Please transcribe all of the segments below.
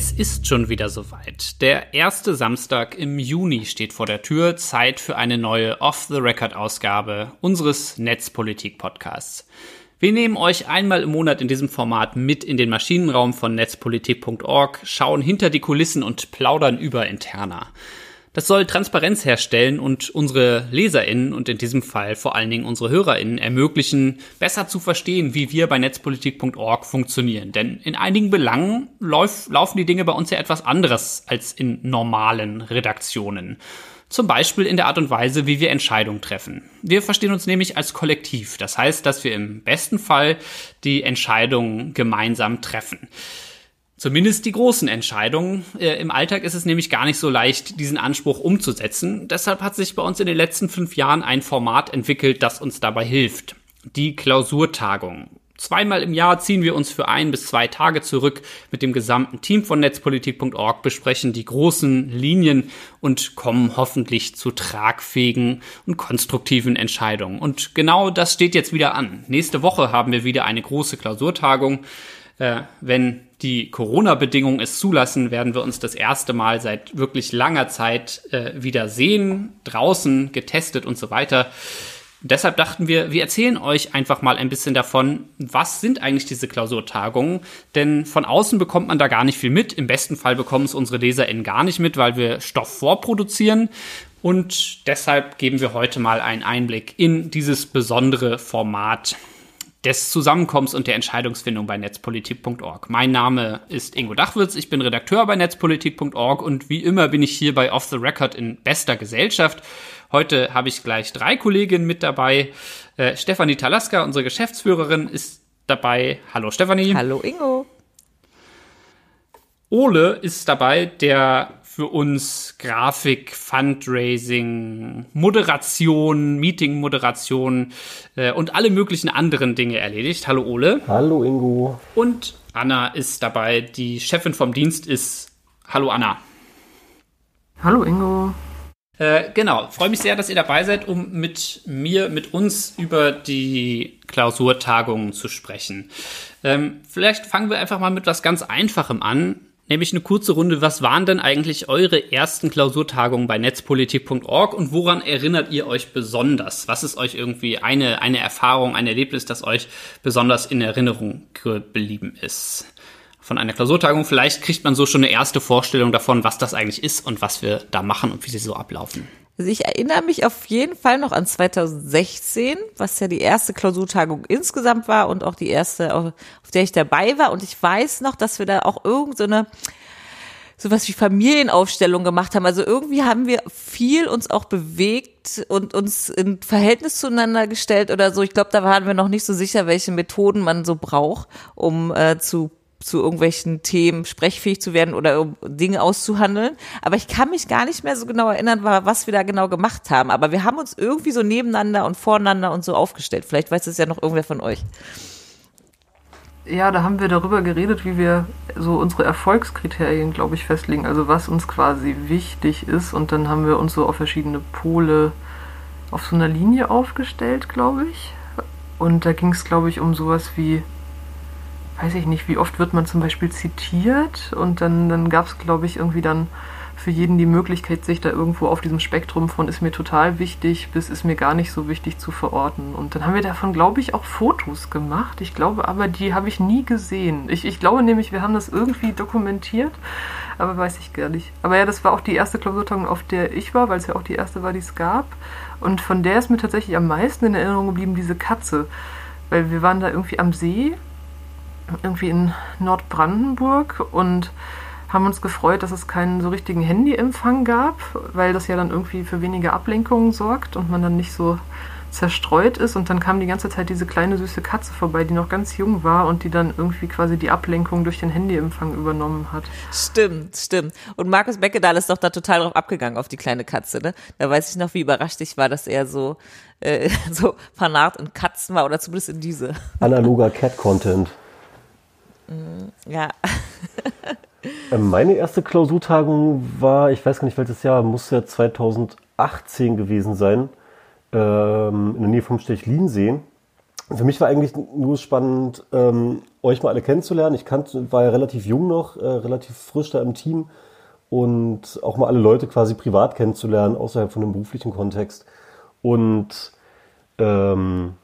Es ist schon wieder soweit. Der erste Samstag im Juni steht vor der Tür. Zeit für eine neue Off-the-Record-Ausgabe unseres Netzpolitik-Podcasts. Wir nehmen euch einmal im Monat in diesem Format mit in den Maschinenraum von netzpolitik.org, schauen hinter die Kulissen und plaudern über Interna. Das soll Transparenz herstellen und unsere LeserInnen und in diesem Fall vor allen Dingen unsere HörerInnen ermöglichen, besser zu verstehen, wie wir bei netzpolitik.org funktionieren. Denn in einigen Belangen lauf, laufen die Dinge bei uns ja etwas anderes als in normalen Redaktionen. Zum Beispiel in der Art und Weise, wie wir Entscheidungen treffen. Wir verstehen uns nämlich als Kollektiv. Das heißt, dass wir im besten Fall die Entscheidungen gemeinsam treffen. Zumindest die großen Entscheidungen. Äh, Im Alltag ist es nämlich gar nicht so leicht, diesen Anspruch umzusetzen. Deshalb hat sich bei uns in den letzten fünf Jahren ein Format entwickelt, das uns dabei hilft. Die Klausurtagung. Zweimal im Jahr ziehen wir uns für ein bis zwei Tage zurück mit dem gesamten Team von netzpolitik.org, besprechen die großen Linien und kommen hoffentlich zu tragfähigen und konstruktiven Entscheidungen. Und genau das steht jetzt wieder an. Nächste Woche haben wir wieder eine große Klausurtagung. Äh, wenn die Corona-Bedingungen es zulassen, werden wir uns das erste Mal seit wirklich langer Zeit äh, wieder sehen, draußen getestet und so weiter. Deshalb dachten wir, wir erzählen euch einfach mal ein bisschen davon, was sind eigentlich diese Klausurtagungen, denn von außen bekommt man da gar nicht viel mit. Im besten Fall bekommen es unsere LeserInnen gar nicht mit, weil wir Stoff vorproduzieren. Und deshalb geben wir heute mal einen Einblick in dieses besondere Format des Zusammenkommens und der Entscheidungsfindung bei netzpolitik.org. Mein Name ist Ingo Dachwitz, ich bin Redakteur bei netzpolitik.org und wie immer bin ich hier bei Off the Record in bester Gesellschaft. Heute habe ich gleich drei Kolleginnen mit dabei. Äh, Stefanie Talaska, unsere Geschäftsführerin, ist dabei. Hallo Stefanie. Hallo Ingo. Ole ist dabei, der für uns Grafik, Fundraising, Moderation, Meeting-Moderation äh, und alle möglichen anderen Dinge erledigt. Hallo Ole. Hallo Ingo. Und Anna ist dabei, die Chefin vom Dienst ist. Hallo Anna. Hallo Ingo. Äh, genau, freue mich sehr, dass ihr dabei seid, um mit mir, mit uns über die Klausurtagungen zu sprechen. Ähm, vielleicht fangen wir einfach mal mit was ganz Einfachem an nämlich eine kurze Runde. Was waren denn eigentlich eure ersten Klausurtagungen bei netzpolitik.org und woran erinnert ihr euch besonders? Was ist euch irgendwie eine, eine Erfahrung, ein Erlebnis, das euch besonders in Erinnerung geblieben ist? Von einer Klausurtagung, vielleicht kriegt man so schon eine erste Vorstellung davon, was das eigentlich ist und was wir da machen und wie sie so ablaufen. Also ich erinnere mich auf jeden Fall noch an 2016, was ja die erste Klausurtagung insgesamt war und auch die erste, auf der ich dabei war. Und ich weiß noch, dass wir da auch irgendeine so sowas wie Familienaufstellung gemacht haben. Also irgendwie haben wir viel uns auch bewegt und uns in Verhältnis zueinander gestellt oder so. Ich glaube, da waren wir noch nicht so sicher, welche Methoden man so braucht, um äh, zu zu irgendwelchen Themen sprechfähig zu werden oder um Dinge auszuhandeln. Aber ich kann mich gar nicht mehr so genau erinnern, was wir da genau gemacht haben. Aber wir haben uns irgendwie so nebeneinander und voreinander und so aufgestellt. Vielleicht weiß es ja noch irgendwer von euch. Ja, da haben wir darüber geredet, wie wir so unsere Erfolgskriterien, glaube ich, festlegen. Also was uns quasi wichtig ist. Und dann haben wir uns so auf verschiedene Pole auf so einer Linie aufgestellt, glaube ich. Und da ging es, glaube ich, um sowas wie weiß ich nicht, wie oft wird man zum Beispiel zitiert und dann, dann gab es, glaube ich, irgendwie dann für jeden die Möglichkeit, sich da irgendwo auf diesem Spektrum von ist mir total wichtig bis ist mir gar nicht so wichtig zu verorten. Und dann haben wir davon, glaube ich, auch Fotos gemacht. Ich glaube aber, die habe ich nie gesehen. Ich, ich glaube nämlich, wir haben das irgendwie dokumentiert, aber weiß ich gar nicht. Aber ja, das war auch die erste Klausurtagung, auf der ich war, weil es ja auch die erste war, die es gab. Und von der ist mir tatsächlich am meisten in Erinnerung geblieben, diese Katze. Weil wir waren da irgendwie am See irgendwie in Nordbrandenburg und haben uns gefreut, dass es keinen so richtigen Handyempfang gab, weil das ja dann irgendwie für weniger Ablenkungen sorgt und man dann nicht so zerstreut ist. Und dann kam die ganze Zeit diese kleine süße Katze vorbei, die noch ganz jung war und die dann irgendwie quasi die Ablenkung durch den Handyempfang übernommen hat. Stimmt, stimmt. Und Markus Beckedahl ist doch da total drauf abgegangen auf die kleine Katze. Ne? Da weiß ich noch, wie überrascht ich war, dass er so, äh, so vernarrt in Katzen war oder zumindest in diese. Analoger Cat-Content. Mm, ja. Ähm, meine erste Klausurtagung war, ich weiß gar nicht welches Jahr, muss ja 2018 gewesen sein, ähm, in der Nähe vom Stechlin-Seen. für mich war eigentlich nur spannend, ähm, euch mal alle kennenzulernen. Ich kannte, war ja relativ jung noch, äh, relativ frisch da im Team und auch mal alle Leute quasi privat kennenzulernen, außerhalb von einem beruflichen Kontext. Und ähm,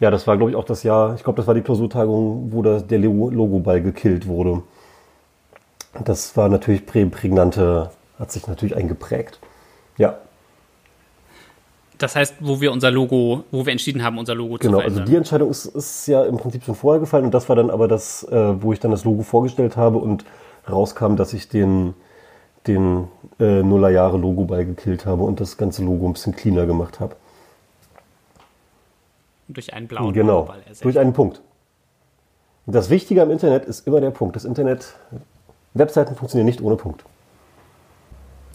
ja, das war, glaube ich, auch das Jahr, ich glaube, das war die Klausurtagung, wo das, der Logoball gekillt wurde. Das war natürlich prägnante, hat sich natürlich eingeprägt. Ja. Das heißt, wo wir unser Logo, wo wir entschieden haben, unser Logo genau, zu verändern. Genau, also die Entscheidung ist, ist ja im Prinzip schon vorher gefallen und das war dann aber das, äh, wo ich dann das Logo vorgestellt habe und rauskam, dass ich den, den äh, Nullerjahre Logo beigekillt habe und das ganze Logo ein bisschen cleaner gemacht habe. Durch einen blauen genau, Logoball ersetzt. Durch einen Punkt. Und das Wichtige am Internet ist immer der Punkt. Das Internet, Webseiten funktionieren nicht ohne Punkt.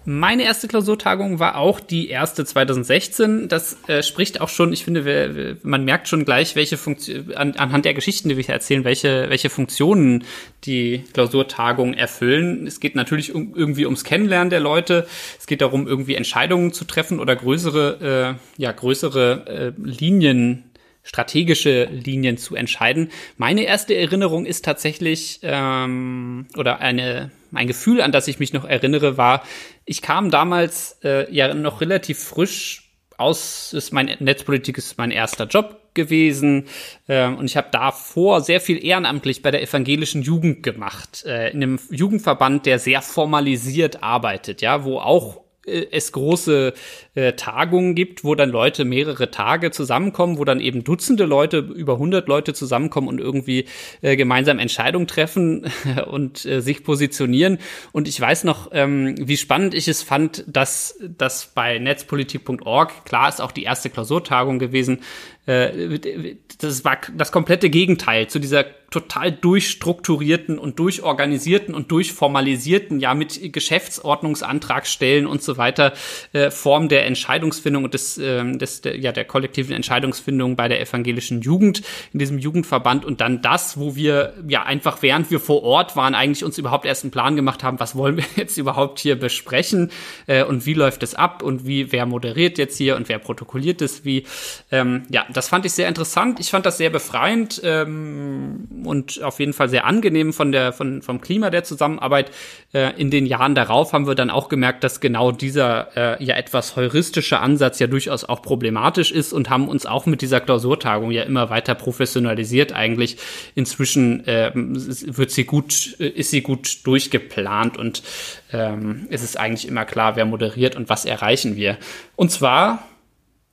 Meine erste Klausurtagung war auch die erste 2016. Das äh, spricht auch schon, ich finde, wir, man merkt schon gleich, welche Funktion, an, anhand der Geschichten, die wir hier erzählen, welche, welche Funktionen die Klausurtagung erfüllen. Es geht natürlich um, irgendwie ums Kennenlernen der Leute. Es geht darum, irgendwie Entscheidungen zu treffen oder größere, äh, ja, größere äh, Linien strategische Linien zu entscheiden. Meine erste Erinnerung ist tatsächlich, ähm, oder eine, ein Gefühl, an das ich mich noch erinnere, war, ich kam damals äh, ja noch relativ frisch aus, ist mein Netzpolitik ist mein erster Job gewesen äh, und ich habe davor sehr viel ehrenamtlich bei der evangelischen Jugend gemacht, äh, in einem Jugendverband, der sehr formalisiert arbeitet, ja, wo auch es große äh, Tagungen gibt, wo dann Leute mehrere Tage zusammenkommen, wo dann eben Dutzende Leute, über 100 Leute zusammenkommen und irgendwie äh, gemeinsam Entscheidungen treffen und äh, sich positionieren. Und ich weiß noch, ähm, wie spannend ich es fand, dass das bei netzpolitik.org, klar ist auch die erste Klausurtagung gewesen, äh, das war das komplette Gegenteil zu dieser total durchstrukturierten und durchorganisierten und durchformalisierten, ja mit Geschäftsordnungsantragstellen und so weiter äh, Form der Entscheidungsfindung und des, äh, des ja der kollektiven Entscheidungsfindung bei der evangelischen Jugend in diesem Jugendverband. Und dann das, wo wir ja einfach während wir vor Ort waren eigentlich uns überhaupt erst einen Plan gemacht haben, was wollen wir jetzt überhaupt hier besprechen äh, und wie läuft es ab und wie wer moderiert jetzt hier und wer protokolliert es wie ähm, ja das fand ich sehr interessant. Ich fand das sehr befreiend ähm, und auf jeden Fall sehr angenehm von der, von, vom Klima der Zusammenarbeit. Äh, in den Jahren darauf haben wir dann auch gemerkt, dass genau dieser äh, ja etwas heuristische Ansatz ja durchaus auch problematisch ist und haben uns auch mit dieser Klausurtagung ja immer weiter professionalisiert eigentlich. Inzwischen äh, wird sie gut, äh, ist sie gut durchgeplant und ähm, ist es eigentlich immer klar, wer moderiert und was erreichen wir. Und zwar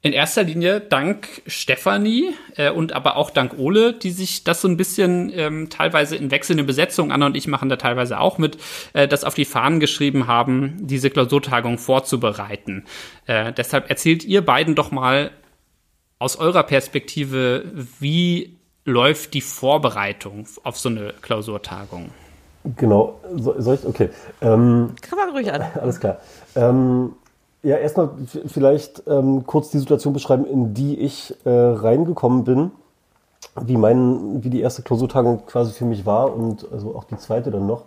in erster Linie dank Stefanie äh, und aber auch dank Ole, die sich das so ein bisschen ähm, teilweise in wechselnde Besetzung, Anna und ich machen da teilweise auch mit, äh, das auf die Fahnen geschrieben haben, diese Klausurtagung vorzubereiten. Äh, deshalb erzählt ihr beiden doch mal aus eurer Perspektive, wie läuft die Vorbereitung auf so eine Klausurtagung? Genau, so, soll ich, okay. Ähm, Kann man ruhig an. Alles klar. Ähm, ja, erstmal vielleicht ähm, kurz die Situation beschreiben, in die ich äh, reingekommen bin, wie mein, wie die erste Klausurtagung quasi für mich war und also auch die zweite dann noch.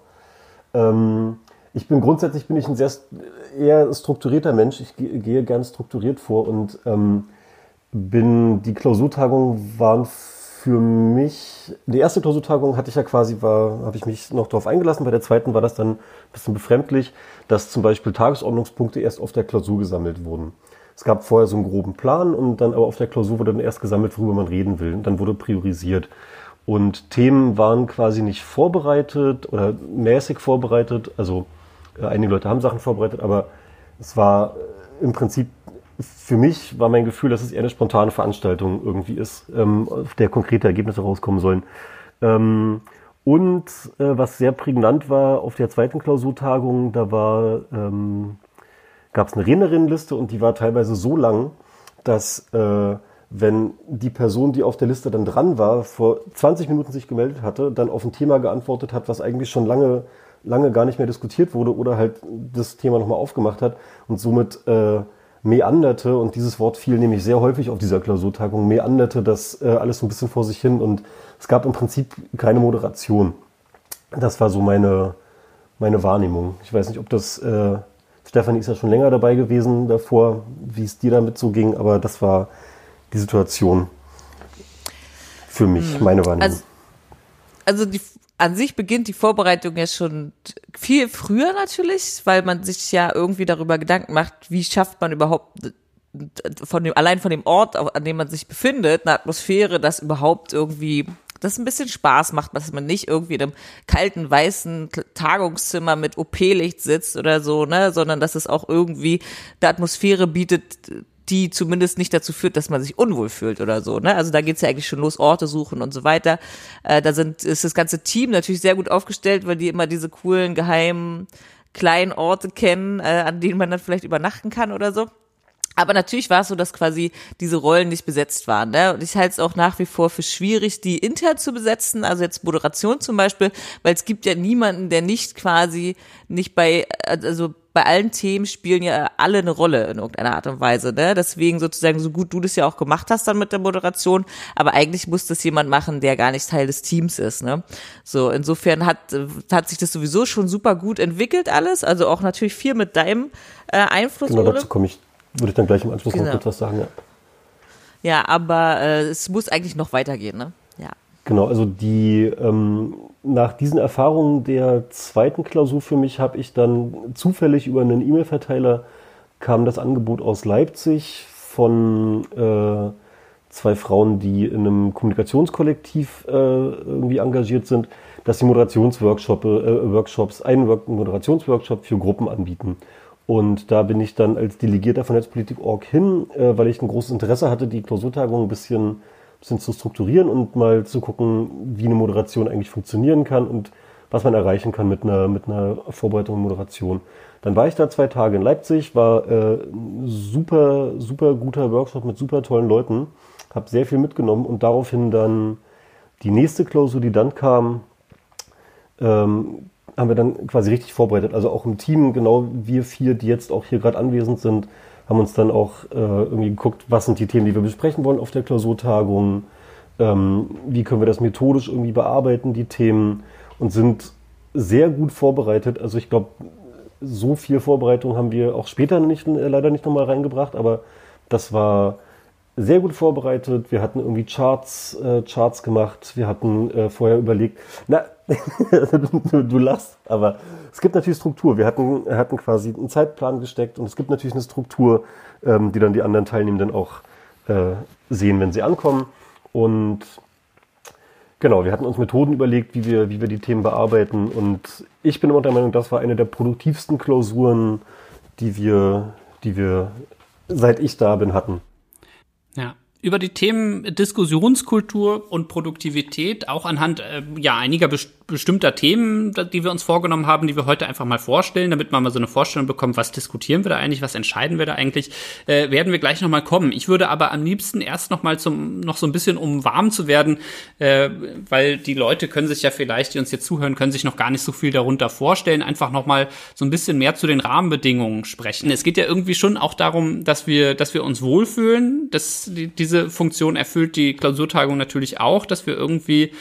Ähm, ich bin grundsätzlich bin ich ein sehr eher strukturierter Mensch. Ich gehe gern strukturiert vor und ähm, bin die Klausurtagungen waren für mich, die erste Klausurtagung hatte ich ja quasi, war, habe ich mich noch darauf eingelassen, bei der zweiten war das dann ein bisschen befremdlich, dass zum Beispiel Tagesordnungspunkte erst auf der Klausur gesammelt wurden. Es gab vorher so einen groben Plan und dann aber auf der Klausur wurde dann erst gesammelt, worüber man reden will. Und dann wurde priorisiert. Und Themen waren quasi nicht vorbereitet oder mäßig vorbereitet. Also äh, einige Leute haben Sachen vorbereitet, aber es war äh, im Prinzip für mich war mein Gefühl, dass es eher eine spontane Veranstaltung irgendwie ist, ähm, auf der konkrete Ergebnisse rauskommen sollen. Ähm, und äh, was sehr prägnant war auf der zweiten Klausurtagung, da war ähm, gab es eine Rednerinnenliste und die war teilweise so lang, dass äh, wenn die Person, die auf der Liste dann dran war, vor 20 Minuten sich gemeldet hatte, dann auf ein Thema geantwortet hat, was eigentlich schon lange, lange gar nicht mehr diskutiert wurde oder halt das Thema nochmal aufgemacht hat und somit äh, meanderte, und dieses Wort fiel nämlich sehr häufig auf dieser Klausurtagung, meanderte das äh, alles so ein bisschen vor sich hin und es gab im Prinzip keine Moderation. Das war so meine, meine Wahrnehmung. Ich weiß nicht, ob das, äh, Stefanie ist ja schon länger dabei gewesen davor, wie es dir damit so ging, aber das war die Situation. Für mich, meine Wahrnehmung. Also, also die, an sich beginnt die Vorbereitung ja schon viel früher natürlich, weil man sich ja irgendwie darüber Gedanken macht, wie schafft man überhaupt von dem, allein von dem Ort, an dem man sich befindet, eine Atmosphäre, das überhaupt irgendwie das ein bisschen Spaß macht, dass man nicht irgendwie in einem kalten, weißen Tagungszimmer mit OP-Licht sitzt oder so, ne, sondern dass es auch irgendwie eine Atmosphäre bietet, die zumindest nicht dazu führt, dass man sich unwohl fühlt oder so. Ne? Also da geht's ja eigentlich schon los, Orte suchen und so weiter. Äh, da sind, ist das ganze Team natürlich sehr gut aufgestellt, weil die immer diese coolen, geheimen, kleinen Orte kennen, äh, an denen man dann vielleicht übernachten kann oder so. Aber natürlich war es so, dass quasi diese Rollen nicht besetzt waren. Ne? Und ich halte es auch nach wie vor für schwierig, die intern zu besetzen, also jetzt Moderation zum Beispiel, weil es gibt ja niemanden, der nicht quasi nicht bei, also bei allen Themen spielen ja alle eine Rolle in irgendeiner Art und Weise. Ne? Deswegen sozusagen, so gut du das ja auch gemacht hast dann mit der Moderation, aber eigentlich muss das jemand machen, der gar nicht Teil des Teams ist. Ne? So, insofern hat, hat sich das sowieso schon super gut entwickelt alles, also auch natürlich viel mit deinem äh, Einfluss. Genau, dazu komme ich würde ich dann gleich im Anschluss genau. noch etwas sagen, ja. Ja, aber äh, es muss eigentlich noch weitergehen, ne? Genau, also die ähm, nach diesen Erfahrungen der zweiten Klausur für mich habe ich dann zufällig über einen E-Mail-Verteiler kam das Angebot aus Leipzig von äh, zwei Frauen, die in einem Kommunikationskollektiv äh, irgendwie engagiert sind, dass sie Moderationsworkshops, äh, Workshops, einen Moderationsworkshop für Gruppen anbieten. Und da bin ich dann als Delegierter von Netzpolitik.org hin, äh, weil ich ein großes Interesse hatte, die Klausurtagung ein bisschen, bisschen zu strukturieren und mal zu gucken, wie eine Moderation eigentlich funktionieren kann und was man erreichen kann mit einer, mit einer Vorbereitung und Moderation. Dann war ich da zwei Tage in Leipzig, war äh, super, super guter Workshop mit super tollen Leuten, habe sehr viel mitgenommen und daraufhin dann die nächste Klausur, die dann kam, ähm, haben wir dann quasi richtig vorbereitet. Also auch im Team, genau wir vier, die jetzt auch hier gerade anwesend sind, haben uns dann auch äh, irgendwie geguckt, was sind die Themen, die wir besprechen wollen auf der Klausurtagung, ähm, wie können wir das methodisch irgendwie bearbeiten, die Themen und sind sehr gut vorbereitet. Also ich glaube, so viel Vorbereitung haben wir auch später nicht, äh, leider nicht nochmal reingebracht, aber das war sehr gut vorbereitet. Wir hatten irgendwie Charts, äh, Charts gemacht. Wir hatten äh, vorher überlegt, na, du, du lachst, aber es gibt natürlich Struktur. Wir hatten, hatten quasi einen Zeitplan gesteckt und es gibt natürlich eine Struktur, ähm, die dann die anderen Teilnehmenden auch äh, sehen, wenn sie ankommen. Und genau, wir hatten uns Methoden überlegt, wie wir, wie wir die Themen bearbeiten. Und ich bin immer der Meinung, das war eine der produktivsten Klausuren, die wir, die wir seit ich da bin hatten. Ja. Über die Themen Diskussionskultur und Produktivität, auch anhand äh, ja einiger best bestimmter Themen, die wir uns vorgenommen haben, die wir heute einfach mal vorstellen, damit man mal so eine Vorstellung bekommt, was diskutieren wir da eigentlich, was entscheiden wir da eigentlich, äh, werden wir gleich nochmal kommen. Ich würde aber am liebsten erst nochmal zum, noch so ein bisschen, um warm zu werden, äh, weil die Leute können sich ja vielleicht, die uns jetzt zuhören, können sich noch gar nicht so viel darunter vorstellen, einfach nochmal so ein bisschen mehr zu den Rahmenbedingungen sprechen. Es geht ja irgendwie schon auch darum, dass wir, dass wir uns wohlfühlen, dass die, diese diese Funktion erfüllt die Klausurtagung natürlich auch, dass wir irgendwie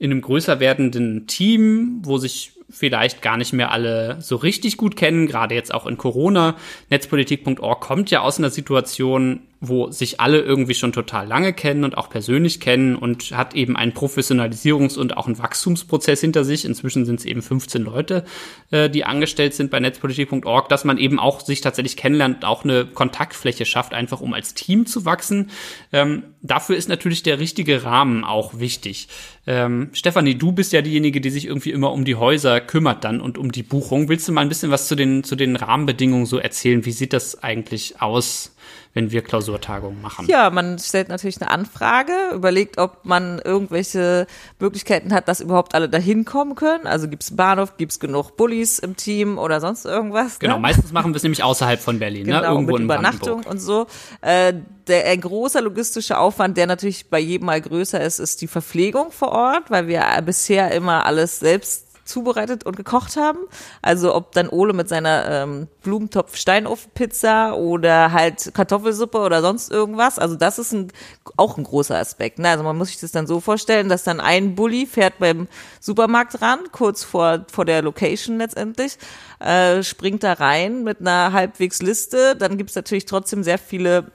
in einem größer werdenden Team, wo sich vielleicht gar nicht mehr alle so richtig gut kennen, gerade jetzt auch in Corona. Netzpolitik.org kommt ja aus einer Situation, wo sich alle irgendwie schon total lange kennen und auch persönlich kennen und hat eben einen Professionalisierungs- und auch einen Wachstumsprozess hinter sich. Inzwischen sind es eben 15 Leute, äh, die angestellt sind bei netzpolitik.org, dass man eben auch sich tatsächlich kennenlernt, auch eine Kontaktfläche schafft, einfach um als Team zu wachsen. Ähm, dafür ist natürlich der richtige Rahmen auch wichtig. Ähm, Stefanie, du bist ja diejenige, die sich irgendwie immer um die Häuser kümmert dann und um die Buchung. Willst du mal ein bisschen was zu den, zu den Rahmenbedingungen so erzählen? Wie sieht das eigentlich aus? Wenn wir Klausurtagungen machen? Ja, man stellt natürlich eine Anfrage, überlegt, ob man irgendwelche Möglichkeiten hat, dass überhaupt alle dahin kommen können. Also gibt es Bahnhof, gibt es genug Bullis im Team oder sonst irgendwas. Genau, ne? meistens machen wir es nämlich außerhalb von Berlin, ne? genau, ne? irgendwo mit in Übernachtung und so. Äh, der, ein großer logistischer Aufwand, der natürlich bei jedem mal größer ist, ist die Verpflegung vor Ort, weil wir bisher immer alles selbst zubereitet und gekocht haben. Also ob dann Ole mit seiner ähm, Blumentopf-Steinofenpizza oder halt Kartoffelsuppe oder sonst irgendwas. Also das ist ein, auch ein großer Aspekt. Ne? Also man muss sich das dann so vorstellen, dass dann ein Bulli fährt beim Supermarkt ran, kurz vor, vor der Location letztendlich, äh, springt da rein mit einer halbwegs Liste. Dann gibt's natürlich trotzdem sehr viele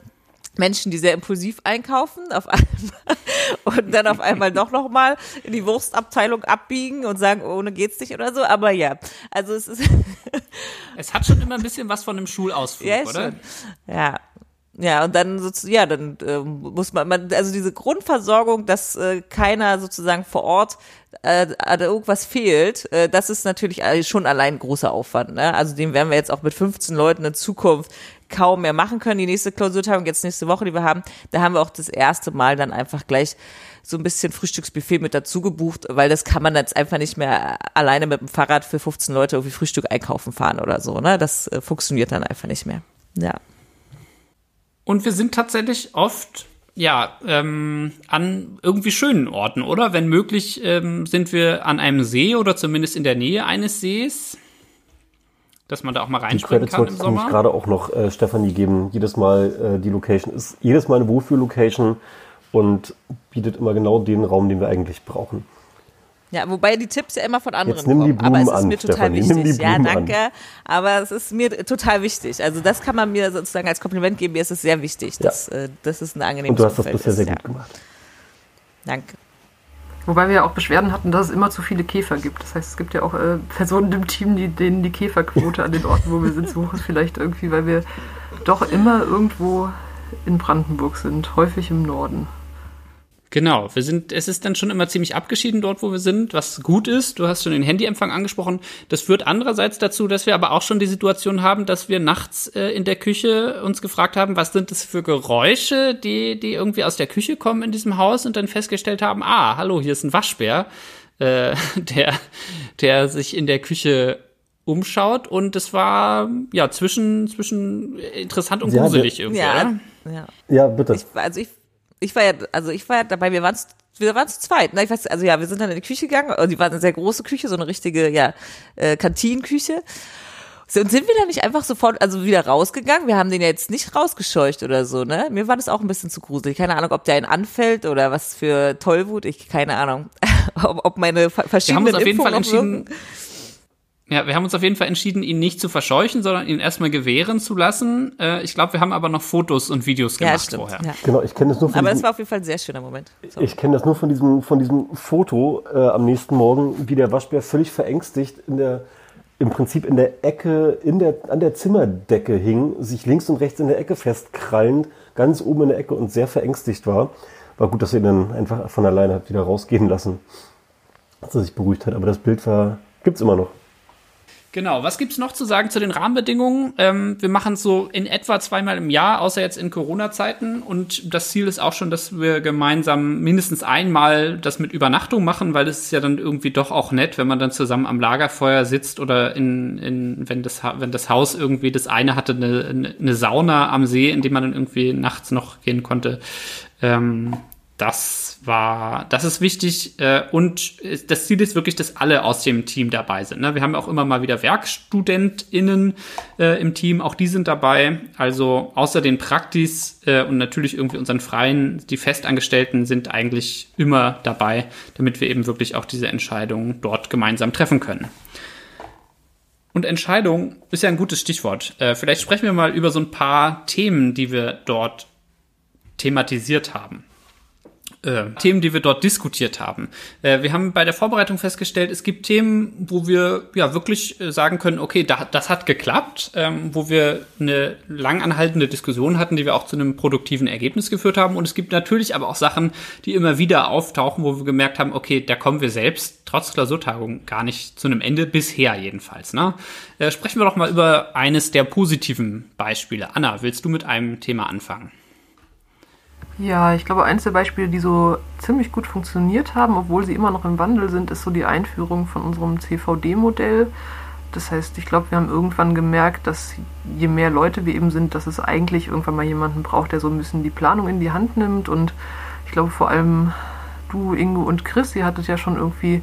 Menschen, die sehr impulsiv einkaufen. Auf einmal und dann auf einmal doch noch mal in die Wurstabteilung abbiegen und sagen, ohne geht's nicht oder so. Aber ja, also es ist. es hat schon immer ein bisschen was von einem Schulausflug, ja, oder? Schon. Ja, ja, und dann sozusagen, ja, dann äh, muss man, man, also diese Grundversorgung, dass äh, keiner sozusagen vor Ort äh, irgendwas fehlt, äh, das ist natürlich schon allein großer Aufwand. Ne? Also den werden wir jetzt auch mit 15 Leuten in Zukunft kaum mehr machen können. Die nächste Klausurtagung, jetzt nächste Woche, die wir haben, da haben wir auch das erste Mal dann einfach gleich so ein bisschen Frühstücksbuffet mit dazu gebucht, weil das kann man jetzt einfach nicht mehr alleine mit dem Fahrrad für 15 Leute irgendwie Frühstück einkaufen fahren oder so. Ne? Das äh, funktioniert dann einfach nicht mehr. Ja. Und wir sind tatsächlich oft ja, ähm, an irgendwie schönen Orten, oder? Wenn möglich, ähm, sind wir an einem See oder zumindest in der Nähe eines Sees, dass man da auch mal reinspringen kann im Sommer. Ich gerade auch noch äh, Stefanie geben. Jedes Mal äh, die Location ist jedes Mal eine Wohlfühl-Location und bietet immer genau den Raum, den wir eigentlich brauchen. Ja, wobei die Tipps ja immer von anderen Jetzt nimm kommen. Die Blumen aber es ist an, mir total Stefanie, wichtig. ja, danke. An. Aber es ist mir total wichtig. Also das kann man mir sozusagen als Kompliment geben. Mir ist es sehr wichtig. Ja. Dass, äh, das ist ein angenehmes Und du hast das bisher ist, sehr gut gemacht. Danke. Wobei wir ja auch Beschwerden hatten, dass es immer zu viele Käfer gibt. Das heißt, es gibt ja auch äh, Personen im Team, die, denen die Käferquote an den Orten, wo wir sind, zu hoch ist. Vielleicht irgendwie, weil wir doch immer irgendwo in Brandenburg sind, häufig im Norden. Genau, wir sind, es ist dann schon immer ziemlich abgeschieden dort, wo wir sind, was gut ist. Du hast schon den Handyempfang angesprochen. Das führt andererseits dazu, dass wir aber auch schon die Situation haben, dass wir nachts äh, in der Küche uns gefragt haben, was sind das für Geräusche, die, die irgendwie aus der Küche kommen in diesem Haus und dann festgestellt haben, ah, hallo, hier ist ein Waschbär, äh, der, der sich in der Küche umschaut und es war ja zwischen zwischen interessant und gruselig irgendwie, ja, oder? Ja, ja bitte. Ich, also ich ich war ja, also ich war ja dabei, wir waren wir waren zu zweit. Ne? Ich weiß, also ja, wir sind dann in die Küche gegangen und die war eine sehr große Küche, so eine richtige, ja, äh, Kantinenküche. Und sind wir da nicht einfach sofort, also wieder rausgegangen? Wir haben den ja jetzt nicht rausgescheucht oder so, ne? Mir war das auch ein bisschen zu gruselig. Keine Ahnung, ob der einen anfällt oder was für Tollwut. Ich, keine Ahnung. ob, ob meine verschiedenen Wir haben uns auf jeden Fall entschieden, wirken. Ja, wir haben uns auf jeden Fall entschieden, ihn nicht zu verscheuchen, sondern ihn erstmal gewähren zu lassen. Äh, ich glaube, wir haben aber noch Fotos und Videos gemacht ja, stimmt, vorher. Ja. Genau, ich kenne das nur von Aber diesem, das war auf jeden Fall ein sehr schöner Moment. So. Ich kenne das nur von diesem, von diesem Foto äh, am nächsten Morgen, wie der Waschbär völlig verängstigt in der, im Prinzip in der Ecke, in der, an der Zimmerdecke hing, sich links und rechts in der Ecke festkrallend, ganz oben in der Ecke und sehr verängstigt war. War gut, dass ihr ihn dann einfach von alleine habt wieder rausgehen lassen, als er sich beruhigt hat. Aber das Bild war, gibt's immer noch. Genau, was gibt's noch zu sagen zu den Rahmenbedingungen? Ähm, wir machen es so in etwa zweimal im Jahr, außer jetzt in Corona-Zeiten. Und das Ziel ist auch schon, dass wir gemeinsam mindestens einmal das mit Übernachtung machen, weil es ist ja dann irgendwie doch auch nett, wenn man dann zusammen am Lagerfeuer sitzt oder in, in wenn, das, wenn das Haus irgendwie, das eine hatte eine, eine Sauna am See, in dem man dann irgendwie nachts noch gehen konnte. Ähm, das war, das ist wichtig äh, und das Ziel ist wirklich, dass alle aus dem Team dabei sind. Ne? Wir haben auch immer mal wieder WerkstudentInnen äh, im Team, auch die sind dabei. Also außer den Praktis äh, und natürlich irgendwie unseren Freien, die Festangestellten sind eigentlich immer dabei, damit wir eben wirklich auch diese Entscheidungen dort gemeinsam treffen können. Und Entscheidung ist ja ein gutes Stichwort. Äh, vielleicht sprechen wir mal über so ein paar Themen, die wir dort thematisiert haben äh, Themen, die wir dort diskutiert haben. Äh, wir haben bei der Vorbereitung festgestellt, es gibt Themen, wo wir ja wirklich äh, sagen können, okay, da, das hat geklappt, ähm, wo wir eine langanhaltende Diskussion hatten, die wir auch zu einem produktiven Ergebnis geführt haben. Und es gibt natürlich aber auch Sachen, die immer wieder auftauchen, wo wir gemerkt haben, okay, da kommen wir selbst trotz Klausurtagung gar nicht zu einem Ende, bisher jedenfalls. Ne? Äh, sprechen wir doch mal über eines der positiven Beispiele. Anna, willst du mit einem Thema anfangen? Ja, ich glaube, eins der Beispiele, die so ziemlich gut funktioniert haben, obwohl sie immer noch im Wandel sind, ist so die Einführung von unserem CVD-Modell. Das heißt, ich glaube, wir haben irgendwann gemerkt, dass je mehr Leute wir eben sind, dass es eigentlich irgendwann mal jemanden braucht, der so ein bisschen die Planung in die Hand nimmt. Und ich glaube, vor allem du, Ingo und Chris, ihr hattet ja schon irgendwie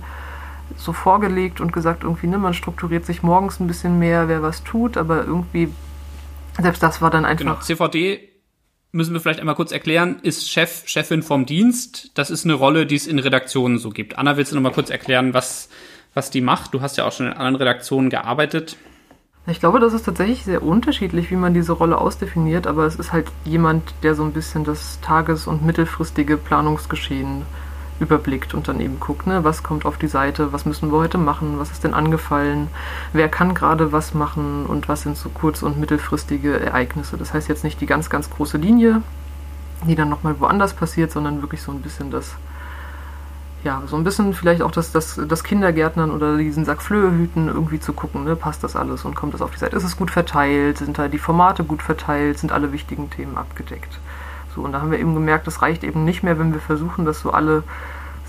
so vorgelegt und gesagt, irgendwie, ne, man strukturiert sich morgens ein bisschen mehr, wer was tut, aber irgendwie, selbst das war dann einfach. Genau, CVD müssen wir vielleicht einmal kurz erklären, ist Chef, Chefin vom Dienst. Das ist eine Rolle, die es in Redaktionen so gibt. Anna, willst du noch mal kurz erklären, was, was die macht? Du hast ja auch schon in anderen Redaktionen gearbeitet. Ich glaube, das ist tatsächlich sehr unterschiedlich, wie man diese Rolle ausdefiniert, aber es ist halt jemand, der so ein bisschen das tages- und mittelfristige Planungsgeschehen überblickt und dann eben guckt, ne, was kommt auf die Seite, was müssen wir heute machen, was ist denn angefallen, wer kann gerade was machen und was sind so kurz- und mittelfristige Ereignisse. Das heißt jetzt nicht die ganz, ganz große Linie, die dann nochmal woanders passiert, sondern wirklich so ein bisschen das ja, so ein bisschen vielleicht auch das, das, das Kindergärtnern oder diesen Sack Flöhe hüten, irgendwie zu gucken, ne, passt das alles und kommt das auf die Seite. Ist es gut verteilt? Sind da die Formate gut verteilt? Sind alle wichtigen Themen abgedeckt? So, und da haben wir eben gemerkt, das reicht eben nicht mehr, wenn wir versuchen, das so alle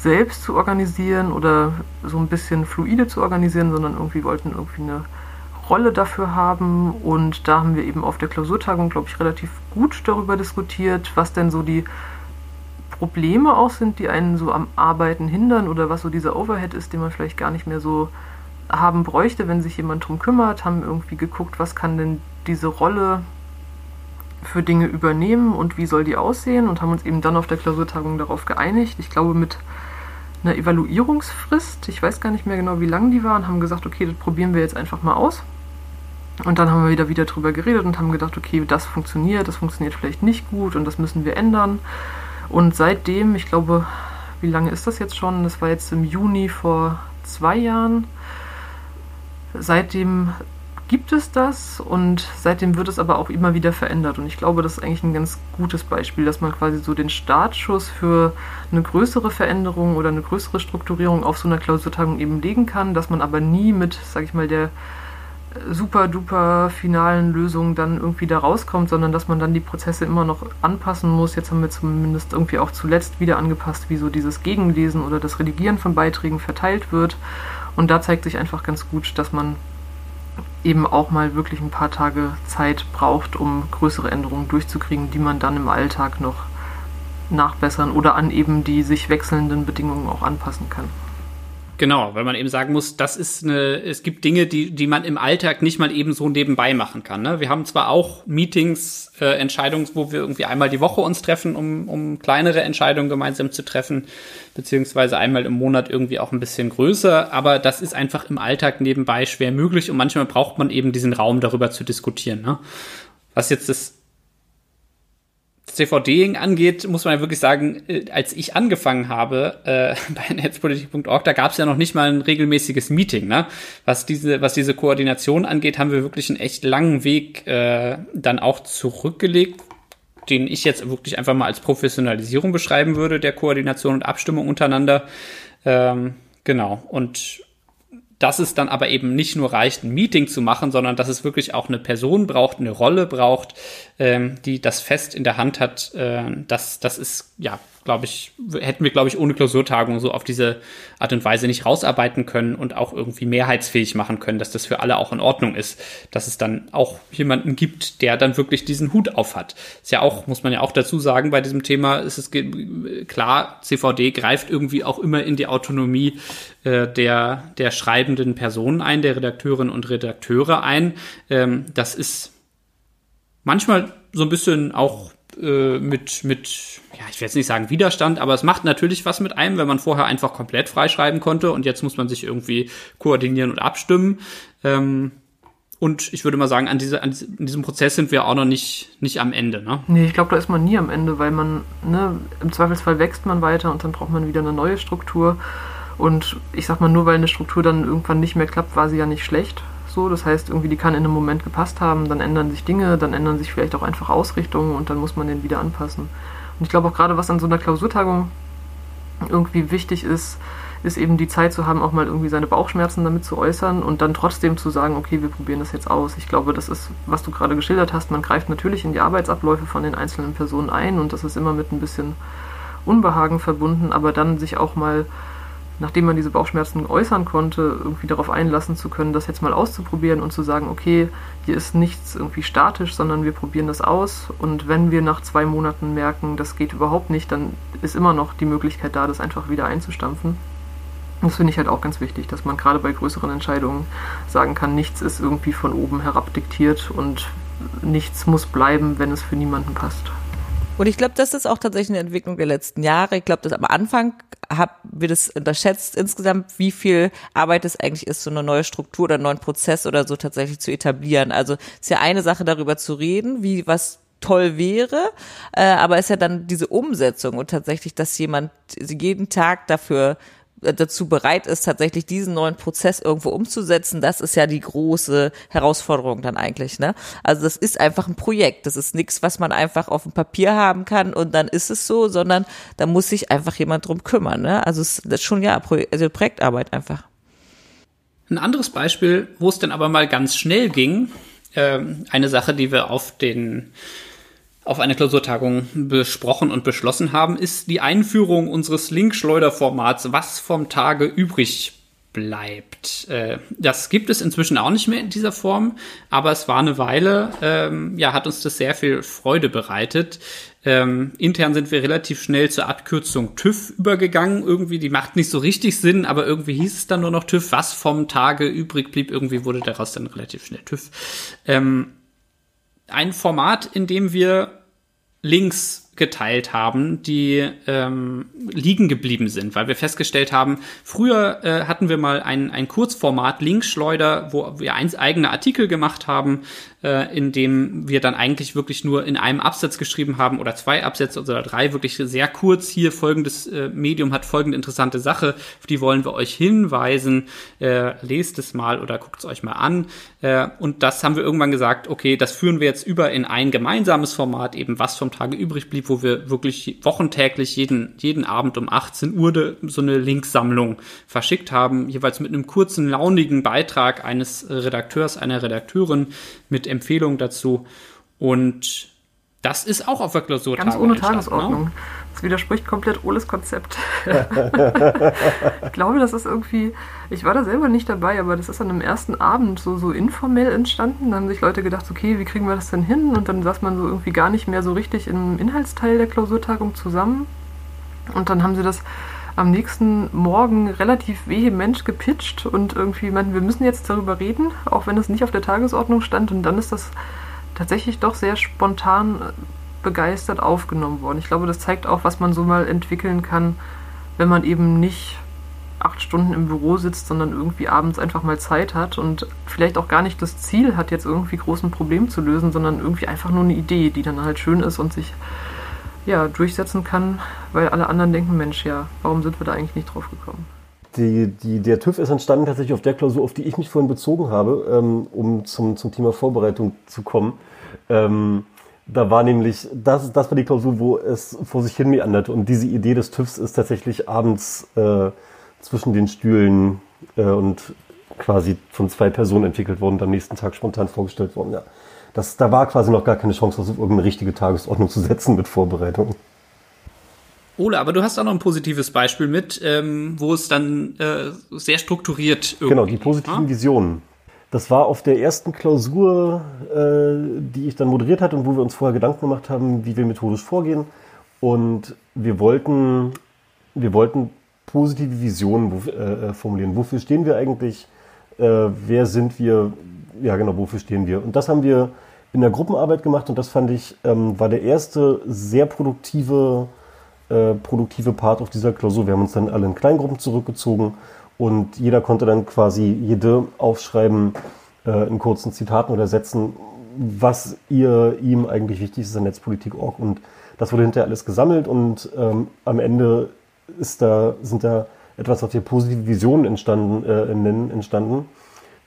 selbst zu organisieren oder so ein bisschen fluide zu organisieren, sondern irgendwie wollten irgendwie eine Rolle dafür haben. Und da haben wir eben auf der Klausurtagung, glaube ich, relativ gut darüber diskutiert, was denn so die Probleme auch sind, die einen so am Arbeiten hindern oder was so dieser Overhead ist, den man vielleicht gar nicht mehr so haben bräuchte, wenn sich jemand drum kümmert, haben irgendwie geguckt, was kann denn diese Rolle für Dinge übernehmen und wie soll die aussehen und haben uns eben dann auf der Klausurtagung darauf geeinigt. Ich glaube mit einer Evaluierungsfrist, ich weiß gar nicht mehr genau, wie lang die war, und haben gesagt, okay, das probieren wir jetzt einfach mal aus. Und dann haben wir wieder wieder drüber geredet und haben gedacht, okay, das funktioniert, das funktioniert vielleicht nicht gut und das müssen wir ändern. Und seitdem, ich glaube, wie lange ist das jetzt schon? Das war jetzt im Juni vor zwei Jahren. Seitdem gibt es das und seitdem wird es aber auch immer wieder verändert. Und ich glaube, das ist eigentlich ein ganz gutes Beispiel, dass man quasi so den Startschuss für eine größere Veränderung oder eine größere Strukturierung auf so einer Klausurtagung eben legen kann, dass man aber nie mit, sag ich mal, der super duper finalen Lösung dann irgendwie da rauskommt, sondern dass man dann die Prozesse immer noch anpassen muss. Jetzt haben wir zumindest irgendwie auch zuletzt wieder angepasst, wie so dieses Gegenlesen oder das Redigieren von Beiträgen verteilt wird. Und da zeigt sich einfach ganz gut, dass man eben auch mal wirklich ein paar Tage Zeit braucht, um größere Änderungen durchzukriegen, die man dann im Alltag noch nachbessern oder an eben die sich wechselnden Bedingungen auch anpassen kann. Genau, weil man eben sagen muss, das ist eine, es gibt Dinge, die, die man im Alltag nicht mal eben so nebenbei machen kann. Ne? Wir haben zwar auch Meetings, äh, Entscheidungen, wo wir irgendwie einmal die Woche uns treffen, um, um kleinere Entscheidungen gemeinsam zu treffen, beziehungsweise einmal im Monat irgendwie auch ein bisschen größer, aber das ist einfach im Alltag nebenbei schwer möglich und manchmal braucht man eben diesen Raum darüber zu diskutieren. Ne? Was jetzt das CVD angeht, muss man ja wirklich sagen, äh, als ich angefangen habe äh, bei netzpolitik.org, da gab es ja noch nicht mal ein regelmäßiges Meeting. Ne? Was diese, was diese Koordination angeht, haben wir wirklich einen echt langen Weg äh, dann auch zurückgelegt, den ich jetzt wirklich einfach mal als Professionalisierung beschreiben würde, der Koordination und Abstimmung untereinander. Ähm, genau. Und dass es dann aber eben nicht nur reicht, ein Meeting zu machen, sondern dass es wirklich auch eine Person braucht, eine Rolle braucht, ähm, die das fest in der Hand hat. Äh, das, das ist ja glaube ich, hätten wir, glaube ich, ohne Klausurtagung so auf diese Art und Weise nicht rausarbeiten können und auch irgendwie mehrheitsfähig machen können, dass das für alle auch in Ordnung ist, dass es dann auch jemanden gibt, der dann wirklich diesen Hut auf hat. Ist ja auch, muss man ja auch dazu sagen, bei diesem Thema ist es klar, CVD greift irgendwie auch immer in die Autonomie äh, der, der schreibenden Personen ein, der Redakteurinnen und Redakteure ein. Ähm, das ist manchmal so ein bisschen auch äh, mit, mit, ja, ich will jetzt nicht sagen Widerstand, aber es macht natürlich was mit einem, wenn man vorher einfach komplett freischreiben konnte und jetzt muss man sich irgendwie koordinieren und abstimmen. Ähm, und ich würde mal sagen, an, diese, an diesem Prozess sind wir auch noch nicht, nicht am Ende. Ne? Nee, ich glaube, da ist man nie am Ende, weil man, ne, im Zweifelsfall wächst man weiter und dann braucht man wieder eine neue Struktur. Und ich sag mal, nur weil eine Struktur dann irgendwann nicht mehr klappt, war sie ja nicht schlecht so. Das heißt, irgendwie die kann in einem Moment gepasst haben, dann ändern sich Dinge, dann ändern sich vielleicht auch einfach Ausrichtungen und dann muss man den wieder anpassen. Und ich glaube auch gerade, was an so einer Klausurtagung irgendwie wichtig ist, ist eben die Zeit zu haben, auch mal irgendwie seine Bauchschmerzen damit zu äußern und dann trotzdem zu sagen, okay, wir probieren das jetzt aus. Ich glaube, das ist, was du gerade geschildert hast, man greift natürlich in die Arbeitsabläufe von den einzelnen Personen ein und das ist immer mit ein bisschen Unbehagen verbunden, aber dann sich auch mal nachdem man diese Bauchschmerzen äußern konnte, irgendwie darauf einlassen zu können, das jetzt mal auszuprobieren und zu sagen, okay, hier ist nichts irgendwie statisch, sondern wir probieren das aus und wenn wir nach zwei Monaten merken, das geht überhaupt nicht, dann ist immer noch die Möglichkeit da, das einfach wieder einzustampfen. Das finde ich halt auch ganz wichtig, dass man gerade bei größeren Entscheidungen sagen kann, nichts ist irgendwie von oben herab diktiert und nichts muss bleiben, wenn es für niemanden passt. Und ich glaube, das ist auch tatsächlich eine Entwicklung der letzten Jahre. Ich glaube, dass am Anfang haben wir das unterschätzt insgesamt, wie viel Arbeit es eigentlich ist, so eine neue Struktur oder einen neuen Prozess oder so tatsächlich zu etablieren. Also ist ja eine Sache, darüber zu reden, wie was toll wäre, äh, aber ist ja dann diese Umsetzung und tatsächlich, dass jemand jeden Tag dafür dazu bereit ist, tatsächlich diesen neuen Prozess irgendwo umzusetzen, das ist ja die große Herausforderung dann eigentlich. Ne? Also das ist einfach ein Projekt. Das ist nichts, was man einfach auf dem Papier haben kann und dann ist es so, sondern da muss sich einfach jemand drum kümmern. Ne? Also es ist schon ja also Projektarbeit einfach. Ein anderes Beispiel, wo es dann aber mal ganz schnell ging, äh, eine Sache, die wir auf den auf einer Klausurtagung besprochen und beschlossen haben, ist die Einführung unseres Linkschleuderformats, was vom Tage übrig bleibt. Äh, das gibt es inzwischen auch nicht mehr in dieser Form, aber es war eine Weile, ähm, ja, hat uns das sehr viel Freude bereitet. Ähm, intern sind wir relativ schnell zur Abkürzung TÜV übergegangen. Irgendwie, die macht nicht so richtig Sinn, aber irgendwie hieß es dann nur noch TÜV. Was vom Tage übrig blieb, irgendwie wurde daraus dann relativ schnell TÜV. Ähm, ein Format, in dem wir Links geteilt haben, die ähm, liegen geblieben sind, weil wir festgestellt haben, früher äh, hatten wir mal ein, ein Kurzformat Linkschleuder, wo wir eins eigene Artikel gemacht haben, äh, in dem wir dann eigentlich wirklich nur in einem Absatz geschrieben haben oder zwei Absätze oder drei, wirklich sehr kurz hier folgendes äh, Medium hat folgende interessante Sache, auf die wollen wir euch hinweisen, äh, lest es mal oder guckt es euch mal an. Äh, und das haben wir irgendwann gesagt, okay, das führen wir jetzt über in ein gemeinsames Format, eben was vom Tage übrig blieb, wo wir wirklich wochentäglich jeden, jeden Abend um 18 Uhr so eine Linksammlung verschickt haben, jeweils mit einem kurzen, launigen Beitrag eines Redakteurs, einer Redakteurin mit Empfehlungen dazu. Und das ist auch auf der Klausur. Ganz ohne ne? Tagesordnung. Ne? Das widerspricht komplett Oles Konzept. ich glaube, das ist irgendwie, ich war da selber nicht dabei, aber das ist an einem ersten Abend so, so informell entstanden. Da haben sich Leute gedacht, okay, wie kriegen wir das denn hin? Und dann saß man so irgendwie gar nicht mehr so richtig im Inhaltsteil der Klausurtagung zusammen. Und dann haben sie das am nächsten Morgen relativ vehement gepitcht und irgendwie meinten, wir müssen jetzt darüber reden, auch wenn es nicht auf der Tagesordnung stand. Und dann ist das tatsächlich doch sehr spontan begeistert aufgenommen worden. Ich glaube, das zeigt auch, was man so mal entwickeln kann, wenn man eben nicht acht Stunden im Büro sitzt, sondern irgendwie abends einfach mal Zeit hat und vielleicht auch gar nicht das Ziel hat, jetzt irgendwie großen Problem zu lösen, sondern irgendwie einfach nur eine Idee, die dann halt schön ist und sich ja, durchsetzen kann, weil alle anderen denken, Mensch, ja, warum sind wir da eigentlich nicht drauf gekommen? Die, die, der TÜV ist entstanden tatsächlich auf der Klausur, auf die ich mich vorhin bezogen habe, ähm, um zum, zum Thema Vorbereitung zu kommen. Ähm, da war nämlich, das, das war die Klausur, wo es vor sich hin meandert. Und diese Idee des TÜVs ist tatsächlich abends äh, zwischen den Stühlen äh, und quasi von zwei Personen entwickelt worden und am nächsten Tag spontan vorgestellt worden. Ja. Das, da war quasi noch gar keine Chance, das auf irgendeine richtige Tagesordnung zu setzen mit Vorbereitung. Ole, aber du hast auch noch ein positives Beispiel mit, ähm, wo es dann äh, sehr strukturiert irgendwie Genau, die positiven Visionen. Das war auf der ersten Klausur, äh, die ich dann moderiert hatte und wo wir uns vorher Gedanken gemacht haben, wie wir methodisch vorgehen. Und wir wollten, wir wollten positive Visionen äh, äh, formulieren. Wofür stehen wir eigentlich? Äh, wer sind wir? Ja, genau, wofür stehen wir? Und das haben wir in der Gruppenarbeit gemacht und das fand ich, ähm, war der erste sehr produktive äh, produktive Part auf dieser Klausur. Wir haben uns dann alle in Kleingruppen zurückgezogen und jeder konnte dann quasi jede aufschreiben äh, in kurzen Zitaten oder Sätzen, was ihr ihm eigentlich wichtig ist an Netzpolitik.org. Und das wurde hinterher alles gesammelt und ähm, am Ende ist da, sind da etwas, was wir positive Visionen entstanden, äh, nennen, entstanden,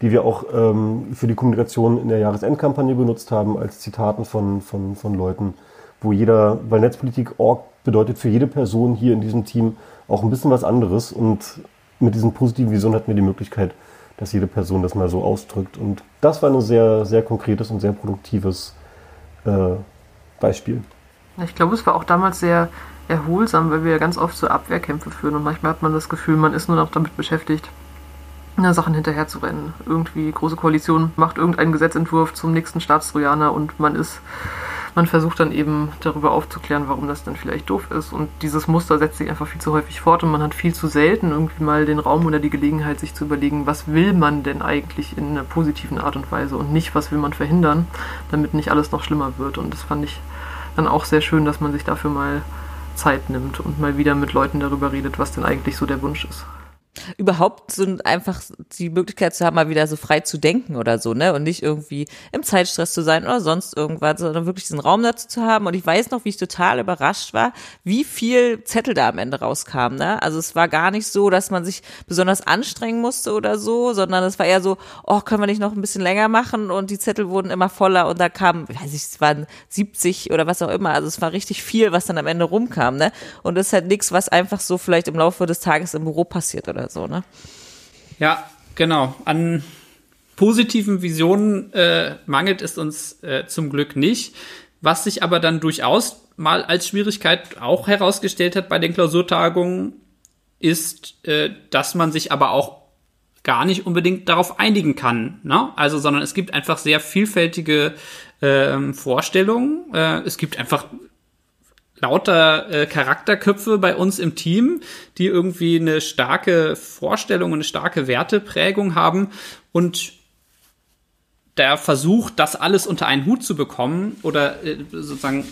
die wir auch ähm, für die Kommunikation in der Jahresendkampagne benutzt haben, als Zitaten von, von, von Leuten, wo jeder, weil Netzpolitik.org bedeutet für jede Person hier in diesem Team auch ein bisschen was anderes. Und mit diesen positiven Visionen hatten wir die Möglichkeit, dass jede Person das mal so ausdrückt. Und das war ein sehr, sehr konkretes und sehr produktives äh, Beispiel. Ich glaube, es war auch damals sehr erholsam, weil wir ja ganz oft so Abwehrkämpfe führen und manchmal hat man das Gefühl, man ist nur noch damit beschäftigt, Sachen hinterher zu rennen. Irgendwie große Koalition macht irgendeinen Gesetzentwurf zum nächsten Staatstrojaner und man ist man versucht dann eben darüber aufzuklären, warum das dann vielleicht doof ist. Und dieses Muster setzt sich einfach viel zu häufig fort und man hat viel zu selten irgendwie mal den Raum oder die Gelegenheit, sich zu überlegen, was will man denn eigentlich in einer positiven Art und Weise und nicht, was will man verhindern, damit nicht alles noch schlimmer wird. Und das fand ich dann auch sehr schön, dass man sich dafür mal Zeit nimmt und mal wieder mit Leuten darüber redet, was denn eigentlich so der Wunsch ist überhaupt so einfach die Möglichkeit zu haben, mal wieder so frei zu denken oder so, ne? Und nicht irgendwie im Zeitstress zu sein oder sonst irgendwas, sondern wirklich diesen Raum dazu zu haben. Und ich weiß noch, wie ich total überrascht war, wie viel Zettel da am Ende rauskam, ne? Also es war gar nicht so, dass man sich besonders anstrengen musste oder so, sondern es war eher so, oh, können wir nicht noch ein bisschen länger machen? Und die Zettel wurden immer voller und da kamen, weiß ich, es waren 70 oder was auch immer. Also es war richtig viel, was dann am Ende rumkam, ne? Und das ist halt nichts, was einfach so vielleicht im Laufe des Tages im Büro passiert oder so, ne? Ja, genau. An positiven Visionen äh, mangelt es uns äh, zum Glück nicht. Was sich aber dann durchaus mal als Schwierigkeit auch herausgestellt hat bei den Klausurtagungen, ist, äh, dass man sich aber auch gar nicht unbedingt darauf einigen kann. Ne? Also, sondern es gibt einfach sehr vielfältige äh, Vorstellungen. Äh, es gibt einfach lauter äh, Charakterköpfe bei uns im Team, die irgendwie eine starke Vorstellung und eine starke Werteprägung haben. Und der Versuch, das alles unter einen Hut zu bekommen oder äh, sozusagen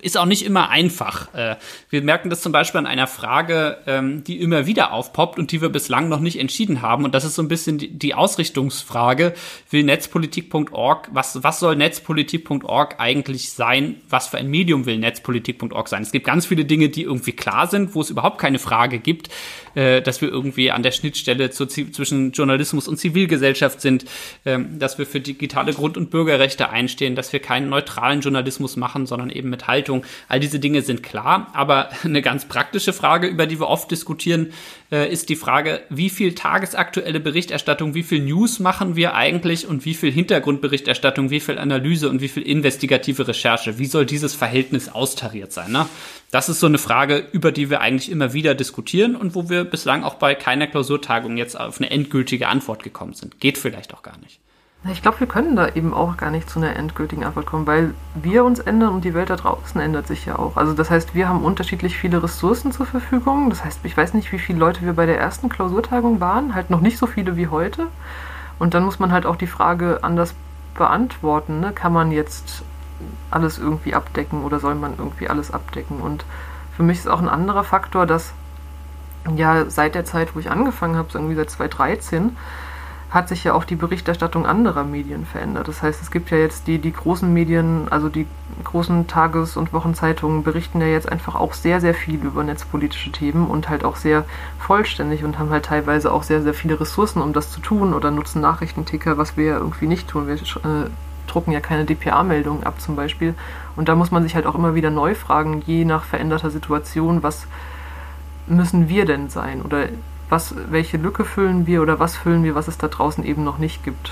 ist auch nicht immer einfach. Äh, wir merken das zum Beispiel an einer Frage, ähm, die immer wieder aufpoppt und die wir bislang noch nicht entschieden haben. Und das ist so ein bisschen die, die Ausrichtungsfrage. Will netzpolitik.org, was, was soll netzpolitik.org eigentlich sein? Was für ein Medium will netzpolitik.org sein? Es gibt ganz viele Dinge, die irgendwie klar sind, wo es überhaupt keine Frage gibt, äh, dass wir irgendwie an der Schnittstelle zu, zwischen Journalismus und Zivilgesellschaft sind, äh, dass wir für die digitale Grund- und Bürgerrechte einstehen, dass wir keinen neutralen Journalismus machen, sondern eben mit Haltung. All diese Dinge sind klar, aber eine ganz praktische Frage, über die wir oft diskutieren, äh, ist die Frage, wie viel tagesaktuelle Berichterstattung, wie viel News machen wir eigentlich und wie viel Hintergrundberichterstattung, wie viel Analyse und wie viel investigative Recherche? Wie soll dieses Verhältnis austariert sein? Ne? Das ist so eine Frage, über die wir eigentlich immer wieder diskutieren und wo wir bislang auch bei keiner Klausurtagung jetzt auf eine endgültige Antwort gekommen sind. Geht vielleicht auch gar nicht. Ich glaube, wir können da eben auch gar nicht zu einer endgültigen Antwort kommen, weil wir uns ändern und die Welt da draußen ändert sich ja auch. Also das heißt, wir haben unterschiedlich viele Ressourcen zur Verfügung. Das heißt, ich weiß nicht, wie viele Leute wir bei der ersten Klausurtagung waren, halt noch nicht so viele wie heute. Und dann muss man halt auch die Frage anders beantworten. Ne? Kann man jetzt alles irgendwie abdecken oder soll man irgendwie alles abdecken? Und für mich ist auch ein anderer Faktor, dass ja seit der Zeit, wo ich angefangen habe, so irgendwie seit 2013, hat sich ja auch die Berichterstattung anderer Medien verändert. Das heißt, es gibt ja jetzt die, die großen Medien, also die großen Tages- und Wochenzeitungen berichten ja jetzt einfach auch sehr, sehr viel über netzpolitische Themen und halt auch sehr vollständig und haben halt teilweise auch sehr, sehr viele Ressourcen, um das zu tun oder nutzen Nachrichtenticker, was wir ja irgendwie nicht tun. Wir äh, drucken ja keine DPA-Meldungen ab zum Beispiel. Und da muss man sich halt auch immer wieder neu fragen, je nach veränderter Situation, was müssen wir denn sein? Oder was, welche Lücke füllen wir oder was füllen wir, was es da draußen eben noch nicht gibt.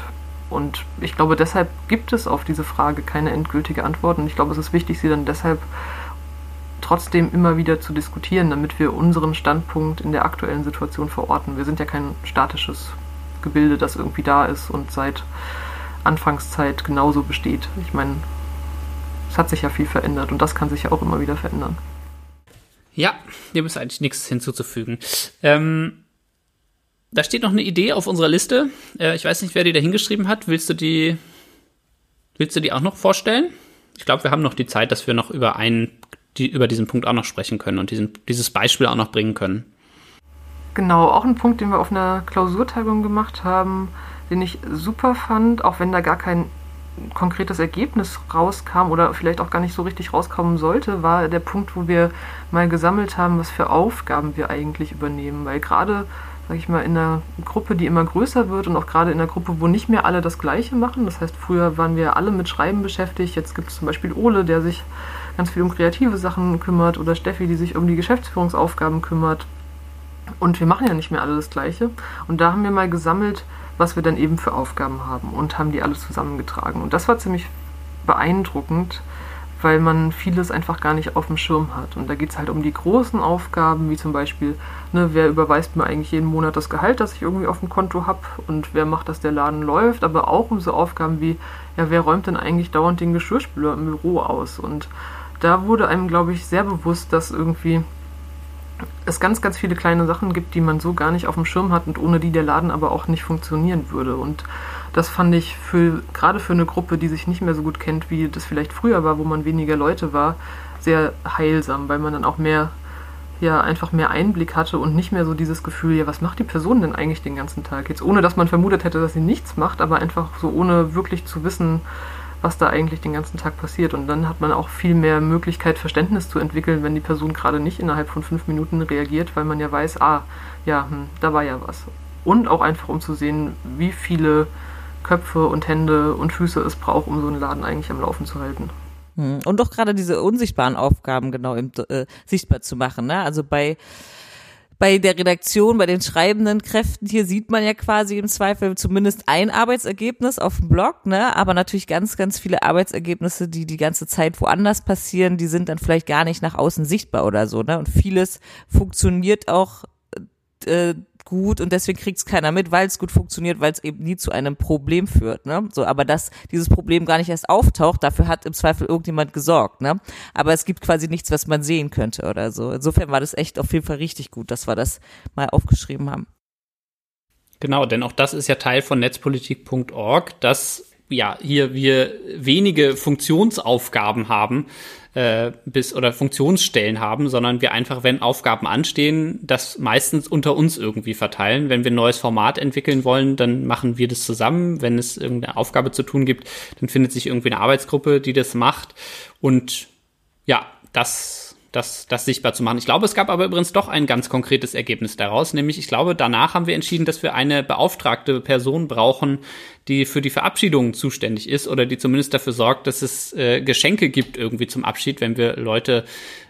Und ich glaube, deshalb gibt es auf diese Frage keine endgültige Antwort. Und ich glaube, es ist wichtig, sie dann deshalb trotzdem immer wieder zu diskutieren, damit wir unseren Standpunkt in der aktuellen Situation verorten. Wir sind ja kein statisches Gebilde, das irgendwie da ist und seit Anfangszeit genauso besteht. Ich meine, es hat sich ja viel verändert und das kann sich ja auch immer wieder verändern. Ja, dem ist eigentlich nichts hinzuzufügen. Ähm, da steht noch eine Idee auf unserer Liste. Äh, ich weiß nicht, wer die da hingeschrieben hat. Willst du die, willst du die auch noch vorstellen? Ich glaube, wir haben noch die Zeit, dass wir noch über einen, die, über diesen Punkt auch noch sprechen können und diesen, dieses Beispiel auch noch bringen können. Genau, auch ein Punkt, den wir auf einer Klausurtagung gemacht haben, den ich super fand, auch wenn da gar kein konkretes Ergebnis rauskam oder vielleicht auch gar nicht so richtig rauskommen sollte, war der Punkt, wo wir mal gesammelt haben, was für Aufgaben wir eigentlich übernehmen. Weil gerade sage ich mal, in einer Gruppe, die immer größer wird und auch gerade in einer Gruppe, wo nicht mehr alle das Gleiche machen. Das heißt, früher waren wir alle mit Schreiben beschäftigt. Jetzt gibt es zum Beispiel Ole, der sich ganz viel um kreative Sachen kümmert oder Steffi, die sich um die Geschäftsführungsaufgaben kümmert. Und wir machen ja nicht mehr alle das Gleiche. Und da haben wir mal gesammelt, was wir dann eben für Aufgaben haben und haben die alle zusammengetragen. Und das war ziemlich beeindruckend, weil man vieles einfach gar nicht auf dem Schirm hat. Und da geht es halt um die großen Aufgaben, wie zum Beispiel, ne, wer überweist mir eigentlich jeden Monat das Gehalt, das ich irgendwie auf dem Konto habe und wer macht, dass der Laden läuft, aber auch um so Aufgaben wie, ja, wer räumt denn eigentlich dauernd den Geschirrspüler im Büro aus? Und da wurde einem, glaube ich, sehr bewusst, dass irgendwie es ganz, ganz viele kleine Sachen gibt, die man so gar nicht auf dem Schirm hat und ohne die der Laden aber auch nicht funktionieren würde. Und das fand ich für, gerade für eine Gruppe, die sich nicht mehr so gut kennt, wie das vielleicht früher war, wo man weniger Leute war, sehr heilsam, weil man dann auch mehr, ja, einfach mehr Einblick hatte und nicht mehr so dieses Gefühl, ja, was macht die Person denn eigentlich den ganzen Tag? Jetzt ohne, dass man vermutet hätte, dass sie nichts macht, aber einfach so ohne wirklich zu wissen, was da eigentlich den ganzen Tag passiert. Und dann hat man auch viel mehr Möglichkeit, Verständnis zu entwickeln, wenn die Person gerade nicht innerhalb von fünf Minuten reagiert, weil man ja weiß, ah, ja, hm, da war ja was. Und auch einfach, um zu sehen, wie viele Köpfe und Hände und Füße es braucht, um so einen Laden eigentlich am Laufen zu halten. Hm. Und doch gerade diese unsichtbaren Aufgaben genau im, äh, sichtbar zu machen. Ne? Also bei bei der Redaktion, bei den schreibenden Kräften hier sieht man ja quasi im Zweifel zumindest ein Arbeitsergebnis auf dem Blog, ne? Aber natürlich ganz, ganz viele Arbeitsergebnisse, die die ganze Zeit woanders passieren, die sind dann vielleicht gar nicht nach außen sichtbar oder so, ne? Und vieles funktioniert auch äh, gut und deswegen kriegt es keiner mit, weil es gut funktioniert, weil es eben nie zu einem Problem führt. Ne? So, aber dass dieses Problem gar nicht erst auftaucht, dafür hat im Zweifel irgendjemand gesorgt. Ne? Aber es gibt quasi nichts, was man sehen könnte oder so. Insofern war das echt auf jeden Fall richtig gut, dass wir das mal aufgeschrieben haben. Genau, denn auch das ist ja Teil von netzpolitik.org, dass ja hier wir wenige Funktionsaufgaben haben, äh, bis oder Funktionsstellen haben, sondern wir einfach, wenn Aufgaben anstehen, das meistens unter uns irgendwie verteilen. Wenn wir ein neues Format entwickeln wollen, dann machen wir das zusammen. Wenn es irgendeine Aufgabe zu tun gibt, dann findet sich irgendwie eine Arbeitsgruppe, die das macht. Und ja, das das, das sichtbar zu machen. Ich glaube, es gab aber übrigens doch ein ganz konkretes Ergebnis daraus, nämlich ich glaube, danach haben wir entschieden, dass wir eine beauftragte Person brauchen, die für die Verabschiedung zuständig ist oder die zumindest dafür sorgt, dass es äh, Geschenke gibt irgendwie zum Abschied, wenn wir Leute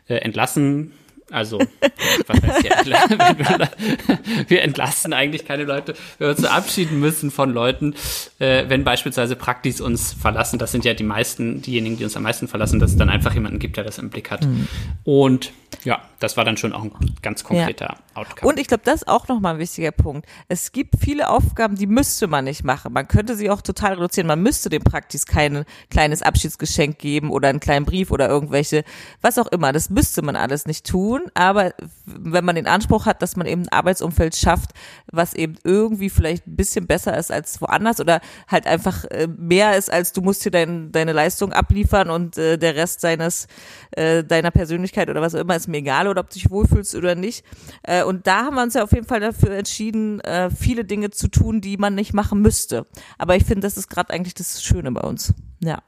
äh, entlassen also, was heißt ja, wir, entlassen eigentlich keine Leute, wenn wir uns verabschieden müssen von Leuten, äh, wenn beispielsweise Praktis uns verlassen, das sind ja die meisten, diejenigen, die uns am meisten verlassen, dass es dann einfach jemanden gibt, der das im Blick hat. Mhm. Und ja, das war dann schon auch ein ganz konkreter ja. Outcome. Und ich glaube, das ist auch nochmal ein wichtiger Punkt. Es gibt viele Aufgaben, die müsste man nicht machen. Man könnte sie auch total reduzieren. Man müsste dem Praktis kein kleines Abschiedsgeschenk geben oder einen kleinen Brief oder irgendwelche, was auch immer. Das müsste man alles nicht tun tun, aber wenn man den Anspruch hat, dass man eben ein Arbeitsumfeld schafft, was eben irgendwie vielleicht ein bisschen besser ist als woanders oder halt einfach äh, mehr ist, als du musst hier dein, deine Leistung abliefern und äh, der Rest seines äh, deiner Persönlichkeit oder was auch immer ist mir egal oder ob du dich wohlfühlst oder nicht. Äh, und da haben wir uns ja auf jeden Fall dafür entschieden, äh, viele Dinge zu tun, die man nicht machen müsste. Aber ich finde, das ist gerade eigentlich das Schöne bei uns. Ja.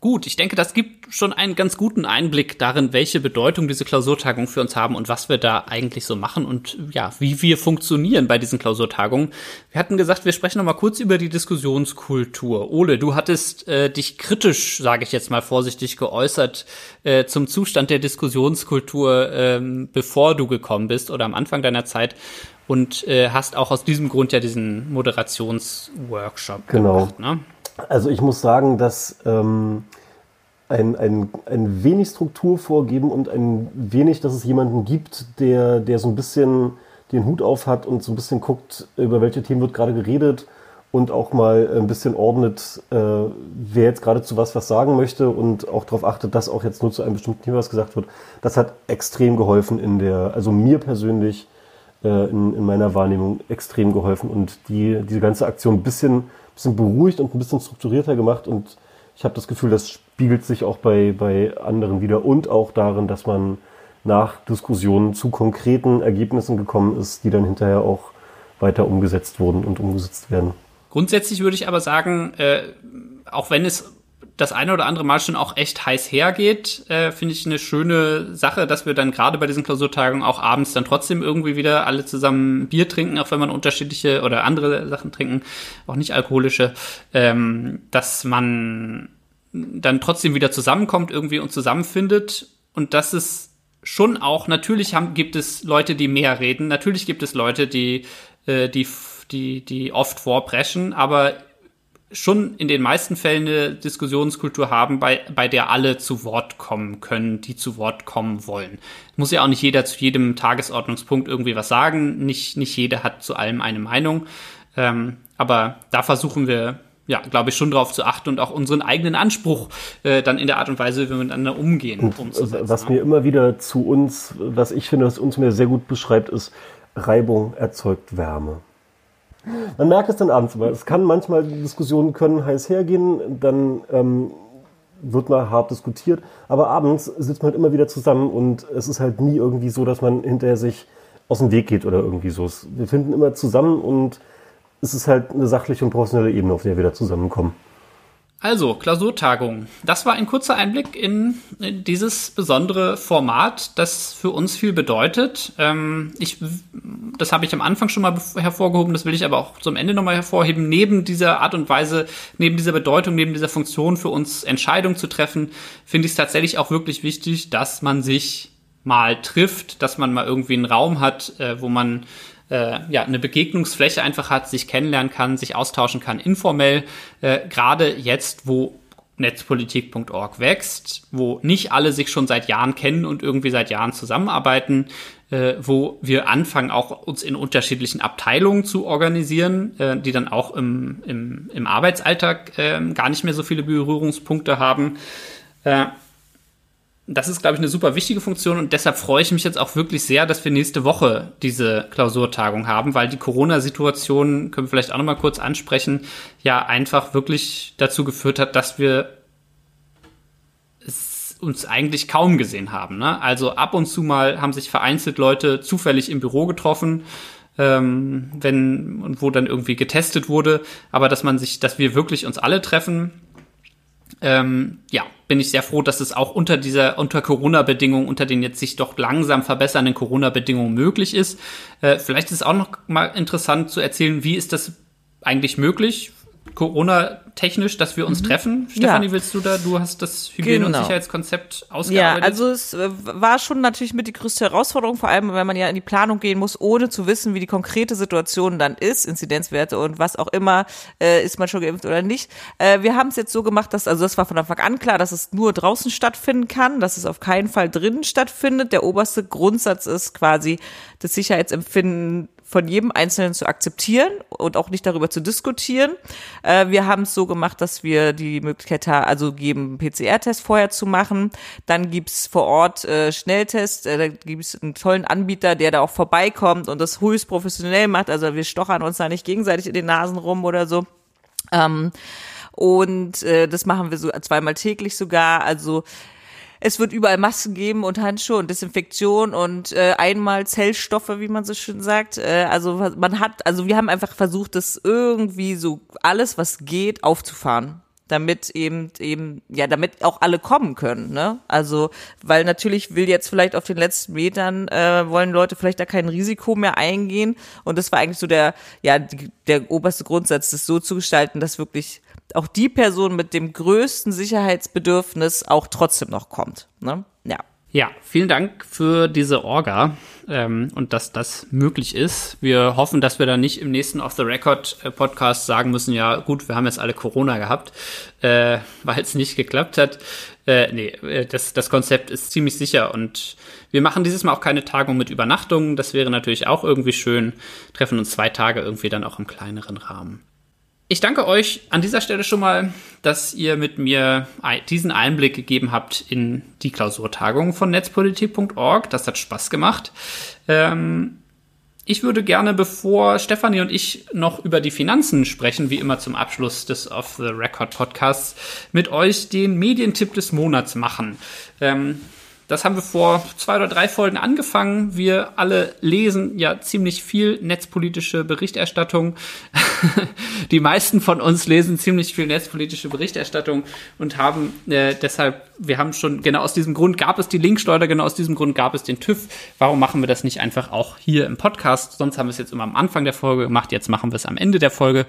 Gut, ich denke, das gibt schon einen ganz guten Einblick darin, welche Bedeutung diese Klausurtagungen für uns haben und was wir da eigentlich so machen und ja, wie wir funktionieren bei diesen Klausurtagungen. Wir hatten gesagt, wir sprechen noch mal kurz über die Diskussionskultur. Ole, du hattest äh, dich kritisch, sage ich jetzt mal vorsichtig, geäußert äh, zum Zustand der Diskussionskultur, ähm, bevor du gekommen bist oder am Anfang deiner Zeit und äh, hast auch aus diesem Grund ja diesen Moderationsworkshop genau. gemacht. Ne? Also ich muss sagen, dass ähm, ein, ein, ein wenig Struktur vorgeben und ein wenig, dass es jemanden gibt, der, der so ein bisschen den Hut auf hat und so ein bisschen guckt, über welche Themen wird gerade geredet und auch mal ein bisschen ordnet, äh, wer jetzt gerade zu was was sagen möchte und auch darauf achtet, dass auch jetzt nur zu einem bestimmten Thema was gesagt wird. Das hat extrem geholfen in der, also mir persönlich äh, in, in meiner Wahrnehmung extrem geholfen und die, diese ganze Aktion ein bisschen, bisschen beruhigt und ein bisschen strukturierter gemacht und ich habe das Gefühl, das spiegelt sich auch bei, bei anderen wieder und auch darin, dass man nach Diskussionen zu konkreten Ergebnissen gekommen ist, die dann hinterher auch weiter umgesetzt wurden und umgesetzt werden. Grundsätzlich würde ich aber sagen, äh, auch wenn es das eine oder andere Mal schon auch echt heiß hergeht, äh, finde ich eine schöne Sache, dass wir dann gerade bei diesen Klausurtagungen auch abends dann trotzdem irgendwie wieder alle zusammen Bier trinken, auch wenn man unterschiedliche oder andere Sachen trinken, auch nicht alkoholische, ähm, dass man dann trotzdem wieder zusammenkommt irgendwie und zusammenfindet. Und dass es schon auch, natürlich haben, gibt es Leute, die mehr reden, natürlich gibt es Leute, die, äh, die, die, die oft vorpreschen, aber schon in den meisten Fällen eine Diskussionskultur haben, bei, bei der alle zu Wort kommen können, die zu Wort kommen wollen. Muss ja auch nicht jeder zu jedem Tagesordnungspunkt irgendwie was sagen. Nicht, nicht jeder hat zu allem eine Meinung. Ähm, aber da versuchen wir ja, glaube ich, schon darauf zu achten und auch unseren eigenen Anspruch äh, dann in der Art und Weise, wie wir miteinander umgehen, und umzusetzen. Was mir immer wieder zu uns, was ich finde, was uns mir sehr gut beschreibt, ist, Reibung erzeugt Wärme. Man merkt es dann abends, aber es kann manchmal, Diskussionen können heiß hergehen, dann ähm, wird mal hart diskutiert, aber abends sitzt man halt immer wieder zusammen und es ist halt nie irgendwie so, dass man hinterher sich aus dem Weg geht oder irgendwie so. Wir finden immer zusammen und es ist halt eine sachliche und professionelle Ebene, auf der wir da zusammenkommen. Also, Klausurtagung. Das war ein kurzer Einblick in, in dieses besondere Format, das für uns viel bedeutet. Ähm, ich, das habe ich am Anfang schon mal hervorgehoben, das will ich aber auch zum Ende nochmal hervorheben. Neben dieser Art und Weise, neben dieser Bedeutung, neben dieser Funktion für uns Entscheidungen zu treffen, finde ich es tatsächlich auch wirklich wichtig, dass man sich mal trifft, dass man mal irgendwie einen Raum hat, äh, wo man äh, ja, eine Begegnungsfläche einfach hat, sich kennenlernen kann, sich austauschen kann, informell. Äh, Gerade jetzt, wo netzpolitik.org wächst, wo nicht alle sich schon seit Jahren kennen und irgendwie seit Jahren zusammenarbeiten, äh, wo wir anfangen, auch uns in unterschiedlichen Abteilungen zu organisieren, äh, die dann auch im, im, im Arbeitsalltag äh, gar nicht mehr so viele Berührungspunkte haben. Das ist, glaube ich, eine super wichtige Funktion und deshalb freue ich mich jetzt auch wirklich sehr, dass wir nächste Woche diese Klausurtagung haben, weil die Corona-Situation, können wir vielleicht auch nochmal kurz ansprechen, ja einfach wirklich dazu geführt hat, dass wir uns eigentlich kaum gesehen haben. Ne? Also ab und zu mal haben sich vereinzelt Leute zufällig im Büro getroffen, ähm, wenn und wo dann irgendwie getestet wurde, aber dass man sich, dass wir wirklich uns alle treffen, ähm, ja, bin ich sehr froh, dass es auch unter dieser, unter Corona-Bedingungen, unter den jetzt sich doch langsam verbessernden Corona-Bedingungen möglich ist. Äh, vielleicht ist es auch noch mal interessant zu erzählen, wie ist das eigentlich möglich? Corona-technisch, dass wir uns mhm. treffen. Stefanie, ja. willst du da? Du hast das Hygiene- genau. und Sicherheitskonzept ausgearbeitet. Ja, also es äh, war schon natürlich mit die größte Herausforderung, vor allem, wenn man ja in die Planung gehen muss, ohne zu wissen, wie die konkrete Situation dann ist, Inzidenzwerte und was auch immer, äh, ist man schon geimpft oder nicht. Äh, wir haben es jetzt so gemacht, dass, also das war von Anfang an klar, dass es nur draußen stattfinden kann, dass es auf keinen Fall drinnen stattfindet. Der oberste Grundsatz ist quasi das Sicherheitsempfinden von jedem Einzelnen zu akzeptieren und auch nicht darüber zu diskutieren. Äh, wir haben es so gemacht, dass wir die Möglichkeit haben, also geben PCR-Test vorher zu machen. Dann gibt's vor Ort äh, Schnelltest. Äh, da gibt's einen tollen Anbieter, der da auch vorbeikommt und das höchst professionell macht. Also wir stochern uns da nicht gegenseitig in den Nasen rum oder so. Ähm, und äh, das machen wir so zweimal täglich sogar. Also es wird überall Masken geben und Handschuhe und Desinfektion und äh, einmal Zellstoffe, wie man so schön sagt. Äh, also man hat, also wir haben einfach versucht, das irgendwie so alles, was geht, aufzufahren damit eben eben ja damit auch alle kommen können ne also weil natürlich will jetzt vielleicht auf den letzten Metern äh, wollen Leute vielleicht da kein Risiko mehr eingehen und das war eigentlich so der ja der oberste Grundsatz das so zu gestalten dass wirklich auch die Person mit dem größten Sicherheitsbedürfnis auch trotzdem noch kommt. Ne? Ja. Ja, vielen Dank für diese Orga ähm, und dass das möglich ist. Wir hoffen, dass wir dann nicht im nächsten Off the Record äh, Podcast sagen müssen, ja gut, wir haben jetzt alle Corona gehabt, äh, weil es nicht geklappt hat. Äh, nee, äh, das, das Konzept ist ziemlich sicher und wir machen dieses Mal auch keine Tagung mit Übernachtungen. Das wäre natürlich auch irgendwie schön. Treffen uns zwei Tage irgendwie dann auch im kleineren Rahmen. Ich danke euch an dieser Stelle schon mal, dass ihr mit mir diesen Einblick gegeben habt in die Klausurtagung von netzpolitik.org. Das hat Spaß gemacht. Ähm, ich würde gerne, bevor Stefanie und ich noch über die Finanzen sprechen, wie immer zum Abschluss des Off the Record Podcasts, mit euch den Medientipp des Monats machen. Ähm, das haben wir vor zwei oder drei Folgen angefangen. Wir alle lesen ja ziemlich viel netzpolitische Berichterstattung. Die meisten von uns lesen ziemlich viel netzpolitische Berichterstattung und haben äh, deshalb, wir haben schon, genau aus diesem Grund gab es die Linkschleuder, genau aus diesem Grund gab es den TÜV. Warum machen wir das nicht einfach auch hier im Podcast? Sonst haben wir es jetzt immer am Anfang der Folge gemacht, jetzt machen wir es am Ende der Folge.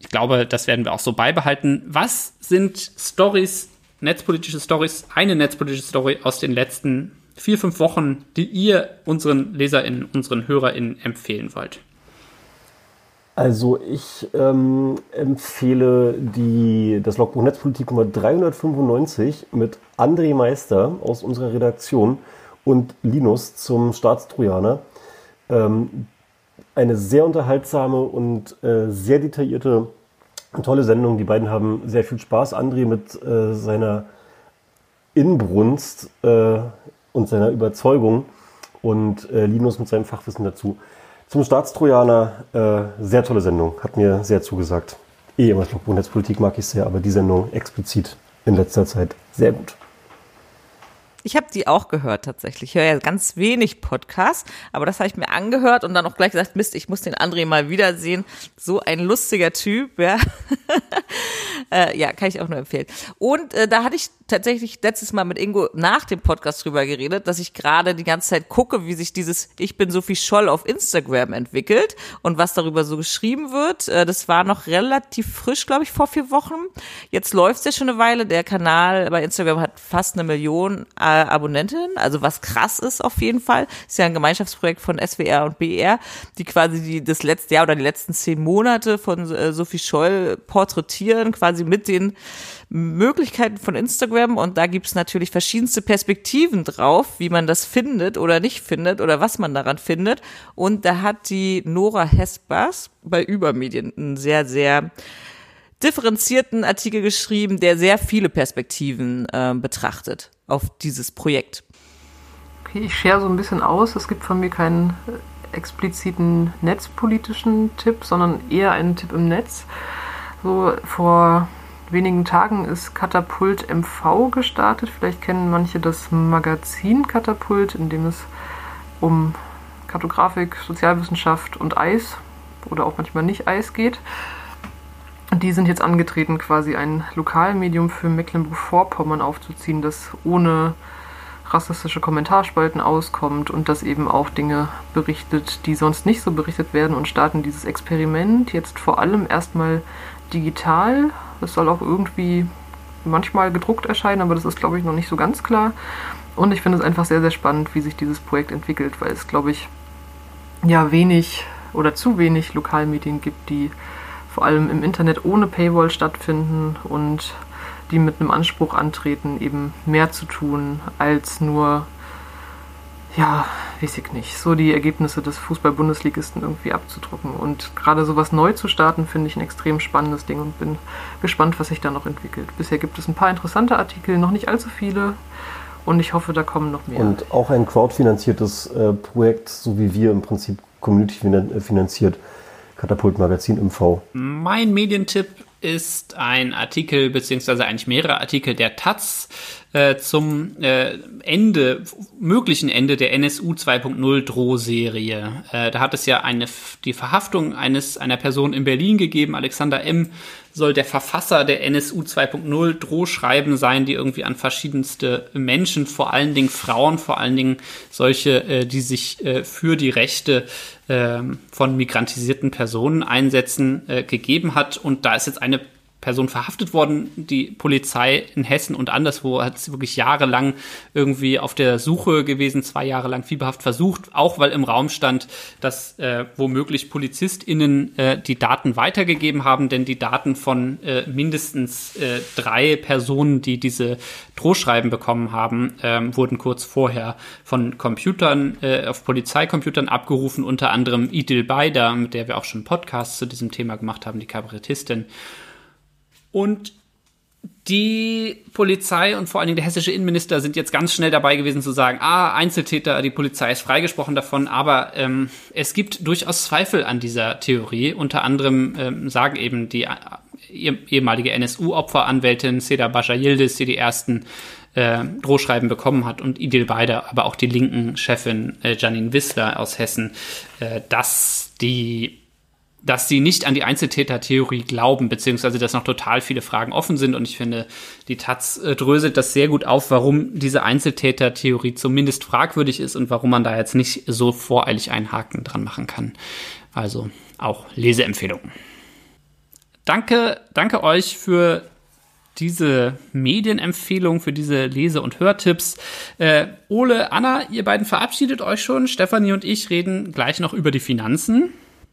Ich glaube, das werden wir auch so beibehalten. Was sind Stories, netzpolitische Stories, eine netzpolitische Story aus den letzten vier, fünf Wochen, die ihr unseren LeserInnen, unseren HörerInnen empfehlen wollt? Also ich ähm, empfehle die, das Logbuch Netzpolitik Nummer 395 mit André Meister aus unserer Redaktion und Linus zum Staatstrojaner. Ähm, eine sehr unterhaltsame und äh, sehr detaillierte Eine tolle Sendung. Die beiden haben sehr viel Spaß. André mit äh, seiner Inbrunst äh, und seiner Überzeugung und äh, Linus mit seinem Fachwissen dazu. Zum Staatstrojaner, äh, sehr tolle Sendung, hat mir sehr zugesagt. Eh immer Netzpolitik mag ich sehr, aber die Sendung explizit in letzter Zeit sehr gut. Ich habe die auch gehört tatsächlich. Ich höre ja ganz wenig Podcasts, aber das habe ich mir angehört und dann auch gleich gesagt, Mist, ich muss den André mal wiedersehen. So ein lustiger Typ, ja. äh, ja, kann ich auch nur empfehlen. Und äh, da hatte ich tatsächlich letztes Mal mit Ingo nach dem Podcast drüber geredet, dass ich gerade die ganze Zeit gucke, wie sich dieses Ich bin Sophie Scholl auf Instagram entwickelt und was darüber so geschrieben wird. Äh, das war noch relativ frisch, glaube ich, vor vier Wochen. Jetzt läuft es ja schon eine Weile. Der Kanal bei Instagram hat fast eine Million äh, Abonnentinnen, also was krass ist auf jeden Fall. Ist ja ein Gemeinschaftsprojekt von SWR und BR, die quasi die, das letzte Jahr oder die letzten zehn Monate von äh, Sophie Scholl porträtieren, quasi mit den Möglichkeiten von Instagram und da gibt's natürlich verschiedenste Perspektiven drauf, wie man das findet oder nicht findet oder was man daran findet. Und da hat die Nora Hespers bei Übermedien einen sehr, sehr differenzierten Artikel geschrieben, der sehr viele Perspektiven äh, betrachtet auf dieses Projekt. Okay, ich share so ein bisschen aus. Es gibt von mir keinen äh, expliziten netzpolitischen Tipp, sondern eher einen Tipp im Netz. So vor wenigen Tagen ist Katapult MV gestartet. Vielleicht kennen manche das Magazin Katapult, in dem es um Kartografik, Sozialwissenschaft und Eis oder auch manchmal nicht Eis geht. Die sind jetzt angetreten, quasi ein Lokalmedium für Mecklenburg-Vorpommern aufzuziehen, das ohne rassistische Kommentarspalten auskommt und das eben auch Dinge berichtet, die sonst nicht so berichtet werden und starten dieses Experiment jetzt vor allem erstmal digital es soll auch irgendwie manchmal gedruckt erscheinen, aber das ist, glaube ich, noch nicht so ganz klar. Und ich finde es einfach sehr, sehr spannend, wie sich dieses Projekt entwickelt, weil es, glaube ich, ja wenig oder zu wenig Lokalmedien gibt, die vor allem im Internet ohne Paywall stattfinden und die mit einem Anspruch antreten, eben mehr zu tun als nur ja, weiß ich nicht, so die Ergebnisse des Fußball-Bundesligisten irgendwie abzudrucken. Und gerade sowas neu zu starten, finde ich ein extrem spannendes Ding und bin gespannt, was sich da noch entwickelt. Bisher gibt es ein paar interessante Artikel, noch nicht allzu viele. Und ich hoffe, da kommen noch mehr. Und auch ein crowdfinanziertes äh, Projekt, so wie wir im Prinzip Community finanziert, Katapult Magazin MV. Mein Medientipp ist ein Artikel, beziehungsweise eigentlich mehrere Artikel der Taz äh, zum äh, Ende, möglichen Ende der NSU 2.0 Drohserie. Äh, da hat es ja eine, die Verhaftung eines, einer Person in Berlin gegeben, Alexander M., soll der Verfasser der NSU 2.0 Drohschreiben sein, die irgendwie an verschiedenste Menschen, vor allen Dingen Frauen, vor allen Dingen solche, äh, die sich äh, für die Rechte äh, von migrantisierten Personen einsetzen, äh, gegeben hat. Und da ist jetzt eine Person verhaftet worden. Die Polizei in Hessen und anderswo hat wirklich jahrelang irgendwie auf der Suche gewesen, zwei Jahre lang fieberhaft versucht, auch weil im Raum stand, dass äh, womöglich PolizistInnen äh, die Daten weitergegeben haben, denn die Daten von äh, mindestens äh, drei Personen, die diese Drohschreiben bekommen haben, ähm, wurden kurz vorher von Computern, äh, auf Polizeicomputern abgerufen, unter anderem Idil Beider, mit der wir auch schon Podcasts zu diesem Thema gemacht haben, die Kabarettistin. Und die Polizei und vor allen Dingen der hessische Innenminister sind jetzt ganz schnell dabei gewesen zu sagen, ah, Einzeltäter, die Polizei ist freigesprochen davon, aber ähm, es gibt durchaus Zweifel an dieser Theorie. Unter anderem ähm, sagen eben die äh, ehemalige NSU-Opferanwältin Seda Bascha Yildiz, die die ersten äh, Drohschreiben bekommen hat und Idil Beider, aber auch die linken Chefin äh, Janine Wissler aus Hessen, äh, dass die dass sie nicht an die Einzeltätertheorie glauben, beziehungsweise dass noch total viele Fragen offen sind. Und ich finde, die Taz äh, dröselt das sehr gut auf, warum diese Einzeltätertheorie zumindest fragwürdig ist und warum man da jetzt nicht so voreilig einen Haken dran machen kann. Also auch Leseempfehlungen. Danke, danke euch für diese Medienempfehlung, für diese Lese- und Hörtipps. Äh, Ole, Anna, ihr beiden verabschiedet euch schon. Stefanie und ich reden gleich noch über die Finanzen.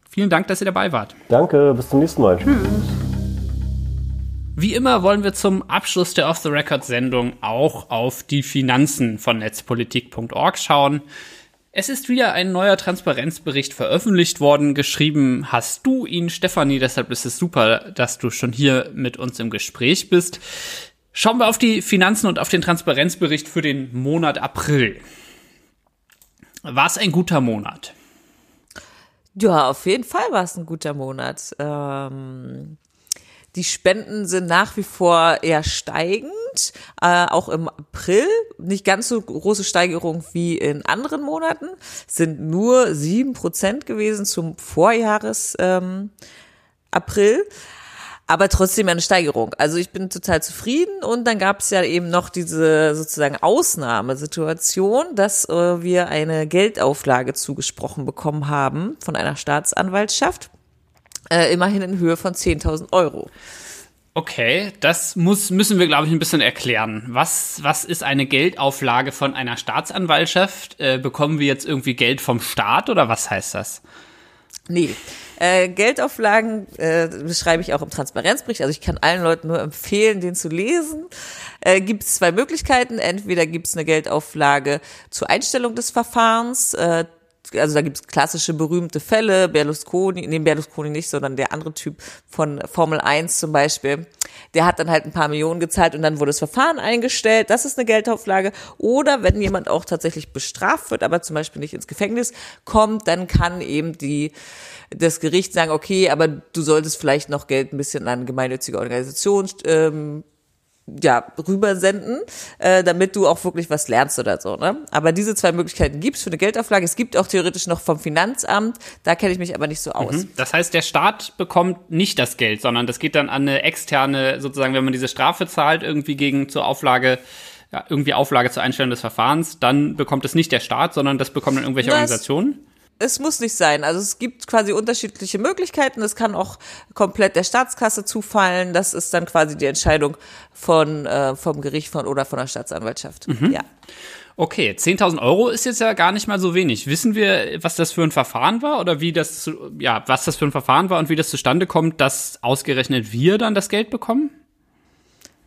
Vielen Dank, dass ihr dabei wart. Danke, bis zum nächsten Mal. Tschüss. Wie immer wollen wir zum Abschluss der Off-the-Record-Sendung auch auf die Finanzen von netzpolitik.org schauen. Es ist wieder ein neuer Transparenzbericht veröffentlicht worden. Geschrieben hast du ihn, Stefanie. Deshalb ist es super, dass du schon hier mit uns im Gespräch bist. Schauen wir auf die Finanzen und auf den Transparenzbericht für den Monat April. War es ein guter Monat? Ja, auf jeden Fall war es ein guter Monat. Ähm, die Spenden sind nach wie vor eher steigend, äh, auch im April. Nicht ganz so große Steigerung wie in anderen Monaten, sind nur sieben Prozent gewesen zum Vorjahres ähm, April aber trotzdem eine Steigerung. Also ich bin total zufrieden und dann gab es ja eben noch diese sozusagen Ausnahmesituation, dass äh, wir eine Geldauflage zugesprochen bekommen haben von einer Staatsanwaltschaft, äh, immerhin in Höhe von 10.000 Euro. Okay, das muss, müssen wir, glaube ich, ein bisschen erklären. Was, was ist eine Geldauflage von einer Staatsanwaltschaft? Äh, bekommen wir jetzt irgendwie Geld vom Staat oder was heißt das? Nee, äh, Geldauflagen äh, beschreibe ich auch im Transparenzbericht. Also ich kann allen Leuten nur empfehlen, den zu lesen. Äh, gibt es zwei Möglichkeiten. Entweder gibt es eine Geldauflage zur Einstellung des Verfahrens. Äh, also da gibt es klassische berühmte Fälle, Berlusconi, nee, Berlusconi nicht, sondern der andere Typ von Formel 1 zum Beispiel, der hat dann halt ein paar Millionen gezahlt und dann wurde das Verfahren eingestellt, das ist eine Geldauflage. Oder wenn jemand auch tatsächlich bestraft wird, aber zum Beispiel nicht ins Gefängnis kommt, dann kann eben die das Gericht sagen, okay, aber du solltest vielleicht noch Geld ein bisschen an gemeinnützige Organisationen ähm, ja, rübersenden, äh, damit du auch wirklich was lernst oder so. Ne? Aber diese zwei Möglichkeiten gibt's für eine Geldauflage. Es gibt auch theoretisch noch vom Finanzamt, da kenne ich mich aber nicht so aus. Mhm. Das heißt, der Staat bekommt nicht das Geld, sondern das geht dann an eine externe, sozusagen, wenn man diese Strafe zahlt, irgendwie gegen zur Auflage ja, irgendwie Auflage zur Einstellung des Verfahrens, dann bekommt es nicht der Staat, sondern das bekommen dann irgendwelche das, Organisationen? Es muss nicht sein. Also es gibt quasi unterschiedliche Möglichkeiten. Es kann auch komplett der Staatskasse zufallen. Das ist dann quasi die Entscheidung von äh, vom Gericht von oder von der Staatsanwaltschaft. Mhm. Ja. Okay, 10.000 Euro ist jetzt ja gar nicht mal so wenig. Wissen wir, was das für ein Verfahren war oder wie das, zu, ja, was das für ein Verfahren war und wie das zustande kommt, dass ausgerechnet wir dann das Geld bekommen?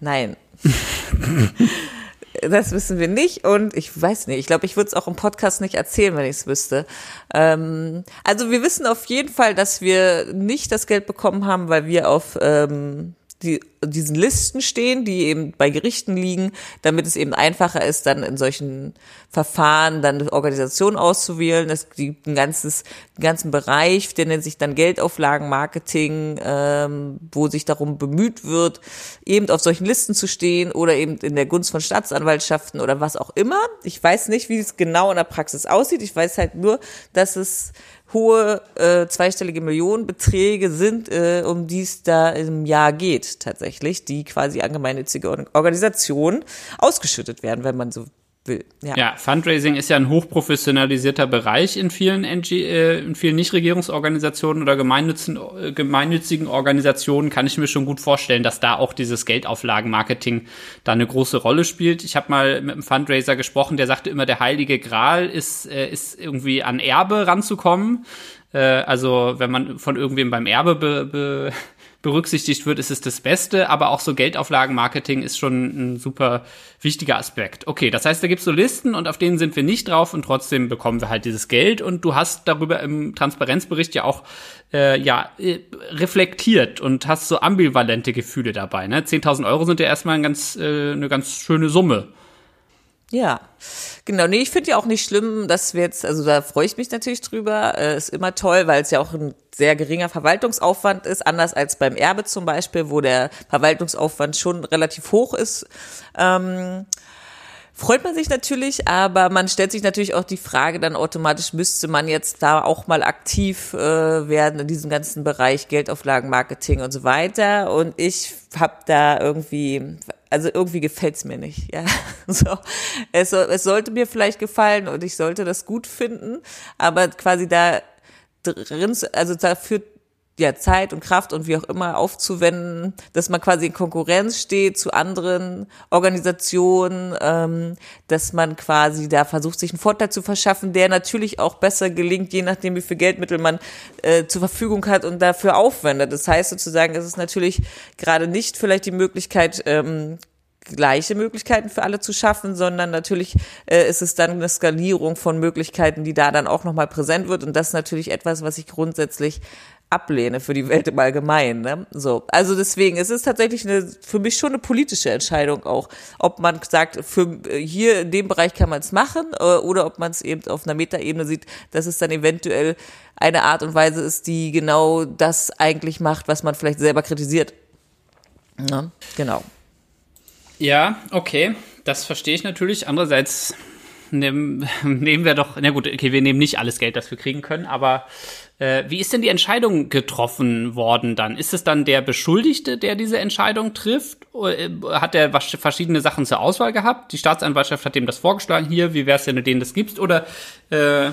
Nein. das wissen wir nicht und ich weiß nicht, ich glaube, ich würde es auch im Podcast nicht erzählen, wenn ich es wüsste. Ähm, also wir wissen auf jeden Fall, dass wir nicht das Geld bekommen haben, weil wir auf ähm, die, diesen Listen stehen, die eben bei Gerichten liegen, damit es eben einfacher ist, dann in solchen Verfahren dann Organisationen auszuwählen. Es gibt ein ganzes, einen ganzen Bereich, der nennt sich dann Geldauflagenmarketing, ähm, wo sich darum bemüht wird, eben auf solchen Listen zu stehen oder eben in der Gunst von Staatsanwaltschaften oder was auch immer. Ich weiß nicht, wie es genau in der Praxis aussieht. Ich weiß halt nur, dass es hohe äh, zweistellige Millionenbeträge sind, äh, um die es da im Jahr geht tatsächlich, die quasi an gemeinnützige Organisationen ausgeschüttet werden, wenn man so will. Ja. ja, Fundraising ist ja ein hochprofessionalisierter Bereich in vielen NG, äh, in vielen Nichtregierungsorganisationen oder gemeinnützigen, äh, gemeinnützigen Organisationen kann ich mir schon gut vorstellen, dass da auch dieses Geldauflagenmarketing da eine große Rolle spielt. Ich habe mal mit einem Fundraiser gesprochen, der sagte immer, der heilige Gral ist, äh, ist irgendwie an Erbe ranzukommen. Äh, also wenn man von irgendwem beim Erbe be, be berücksichtigt wird, ist es das Beste, aber auch so Geldauflagenmarketing ist schon ein super wichtiger Aspekt. Okay, das heißt, da gibt's so Listen und auf denen sind wir nicht drauf und trotzdem bekommen wir halt dieses Geld und du hast darüber im Transparenzbericht ja auch äh, ja äh, reflektiert und hast so ambivalente Gefühle dabei. Ne? 10.000 Euro sind ja erstmal ein ganz, äh, eine ganz schöne Summe. Ja, genau. Nee, ich finde ja auch nicht schlimm, dass wir jetzt, also da freue ich mich natürlich drüber. Äh, ist immer toll, weil es ja auch ein sehr geringer Verwaltungsaufwand ist, anders als beim Erbe zum Beispiel, wo der Verwaltungsaufwand schon relativ hoch ist. Ähm, freut man sich natürlich, aber man stellt sich natürlich auch die Frage, dann automatisch müsste man jetzt da auch mal aktiv äh, werden in diesem ganzen Bereich Geldauflagen, Marketing und so weiter. Und ich habe da irgendwie, also irgendwie gefällt's mir nicht. Ja, so es, es sollte mir vielleicht gefallen und ich sollte das gut finden, aber quasi da drin, also dafür ja, Zeit und Kraft und wie auch immer aufzuwenden, dass man quasi in Konkurrenz steht zu anderen Organisationen, ähm, dass man quasi da versucht, sich einen Vorteil zu verschaffen, der natürlich auch besser gelingt, je nachdem, wie viel Geldmittel man äh, zur Verfügung hat und dafür aufwendet. Das heißt sozusagen, es ist natürlich gerade nicht vielleicht die Möglichkeit, ähm, gleiche Möglichkeiten für alle zu schaffen, sondern natürlich äh, ist es dann eine Skalierung von Möglichkeiten, die da dann auch nochmal präsent wird. Und das ist natürlich etwas, was ich grundsätzlich ablehne für die Welt im Allgemeinen. Ne? So, also deswegen, es ist tatsächlich eine, für mich schon eine politische Entscheidung auch, ob man sagt, für hier in dem Bereich kann man es machen äh, oder ob man es eben auf einer Metaebene sieht, dass es dann eventuell eine Art und Weise ist, die genau das eigentlich macht, was man vielleicht selber kritisiert. Ja, genau. Ja, okay, das verstehe ich natürlich. Andererseits nehmen, nehmen wir doch, na gut, okay, wir nehmen nicht alles Geld, das wir kriegen können, aber äh, wie ist denn die Entscheidung getroffen worden dann? Ist es dann der Beschuldigte, der diese Entscheidung trifft? Äh, hat er verschiedene Sachen zur Auswahl gehabt? Die Staatsanwaltschaft hat ihm das vorgeschlagen, hier, wie wär's denn, wenn du denen das gibst? Oder äh,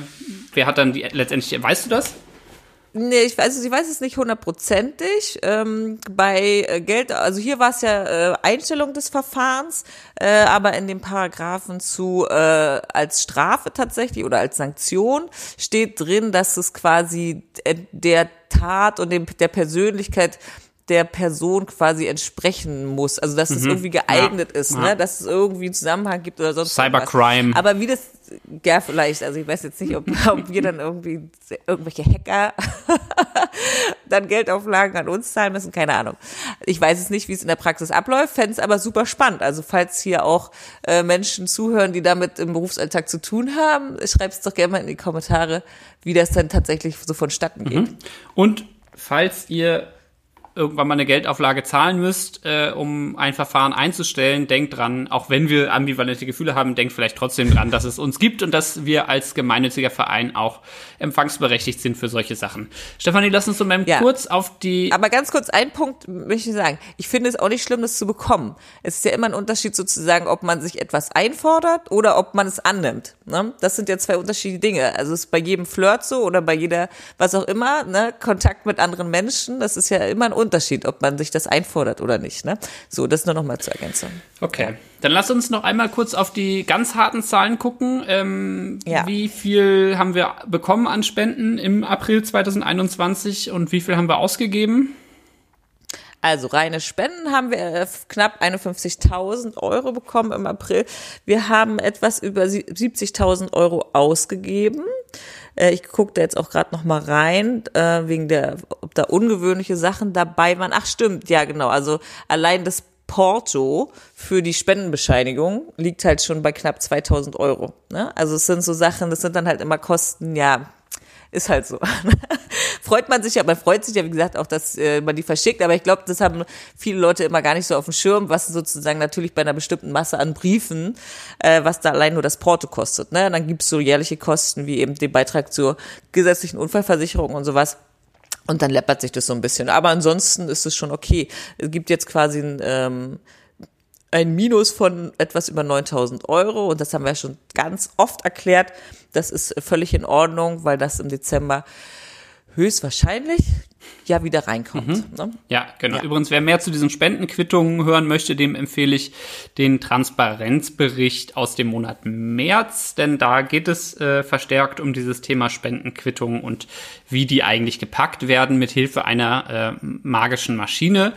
wer hat dann die, letztendlich, weißt du das? Nee, ich weiß, also ich weiß es nicht hundertprozentig. Ähm, bei äh, Geld, also hier war es ja äh, Einstellung des Verfahrens, äh, aber in den Paragraphen zu äh, als Strafe tatsächlich oder als Sanktion steht drin, dass es quasi der Tat und dem, der Persönlichkeit der Person quasi entsprechen muss. Also dass mhm. es irgendwie geeignet ja. ist, ne? dass es irgendwie einen Zusammenhang gibt oder sonst Cybercrime. Aber wie das, ja vielleicht, also ich weiß jetzt nicht, ob, ob wir dann irgendwie irgendwelche Hacker dann Geldauflagen an uns zahlen müssen, keine Ahnung. Ich weiß es nicht, wie es in der Praxis abläuft, fände es aber super spannend. Also falls hier auch äh, Menschen zuhören, die damit im Berufsalltag zu tun haben, schreibt es doch gerne mal in die Kommentare, wie das dann tatsächlich so vonstatten geht. Mhm. Und falls ihr irgendwann mal eine Geldauflage zahlen müsst, äh, um ein Verfahren einzustellen, denkt dran, auch wenn wir ambivalente Gefühle haben, denkt vielleicht trotzdem dran, dass es uns gibt und dass wir als gemeinnütziger Verein auch empfangsberechtigt sind für solche Sachen. Stefanie, lass uns so mal ja. kurz auf die. Aber ganz kurz ein Punkt möchte ich sagen. Ich finde es auch nicht schlimm, das zu bekommen. Es ist ja immer ein Unterschied sozusagen, ob man sich etwas einfordert oder ob man es annimmt. Ne? Das sind ja zwei unterschiedliche Dinge. Also es ist bei jedem Flirt so oder bei jeder, was auch immer, ne? Kontakt mit anderen Menschen, das ist ja immer ein Unterschied. Unterschied, ob man sich das einfordert oder nicht. Ne? So, das nur noch mal zur Ergänzung. Okay. Dann lass uns noch einmal kurz auf die ganz harten Zahlen gucken. Ähm, ja. Wie viel haben wir bekommen an Spenden im April 2021 und wie viel haben wir ausgegeben? Also reine Spenden haben wir äh, knapp 51.000 Euro bekommen im April. Wir haben etwas über 70.000 Euro ausgegeben. Äh, ich gucke da jetzt auch gerade noch mal rein, äh, wegen der, ob da ungewöhnliche Sachen dabei waren. Ach stimmt, ja genau. Also allein das Porto für die Spendenbescheinigung liegt halt schon bei knapp 2000 Euro. Ne? Also es sind so Sachen, das sind dann halt immer Kosten, ja, ist halt so. freut man sich ja, man freut sich ja, wie gesagt, auch, dass äh, man die verschickt, aber ich glaube, das haben viele Leute immer gar nicht so auf dem Schirm, was sozusagen natürlich bei einer bestimmten Masse an Briefen, äh, was da allein nur das Porto kostet. Ne? Dann gibt's so jährliche Kosten wie eben den Beitrag zur gesetzlichen Unfallversicherung und sowas. Und dann läppert sich das so ein bisschen. Aber ansonsten ist es schon okay. Es gibt jetzt quasi ein ähm, ein Minus von etwas über 9000 Euro und das haben wir schon ganz oft erklärt. Das ist völlig in Ordnung, weil das im Dezember höchstwahrscheinlich ja wieder reinkommt. Mhm. Ne? Ja, genau. Ja. Übrigens, wer mehr zu diesen Spendenquittungen hören möchte, dem empfehle ich den Transparenzbericht aus dem Monat März, denn da geht es äh, verstärkt um dieses Thema Spendenquittungen und wie die eigentlich gepackt werden mit Hilfe einer äh, magischen Maschine.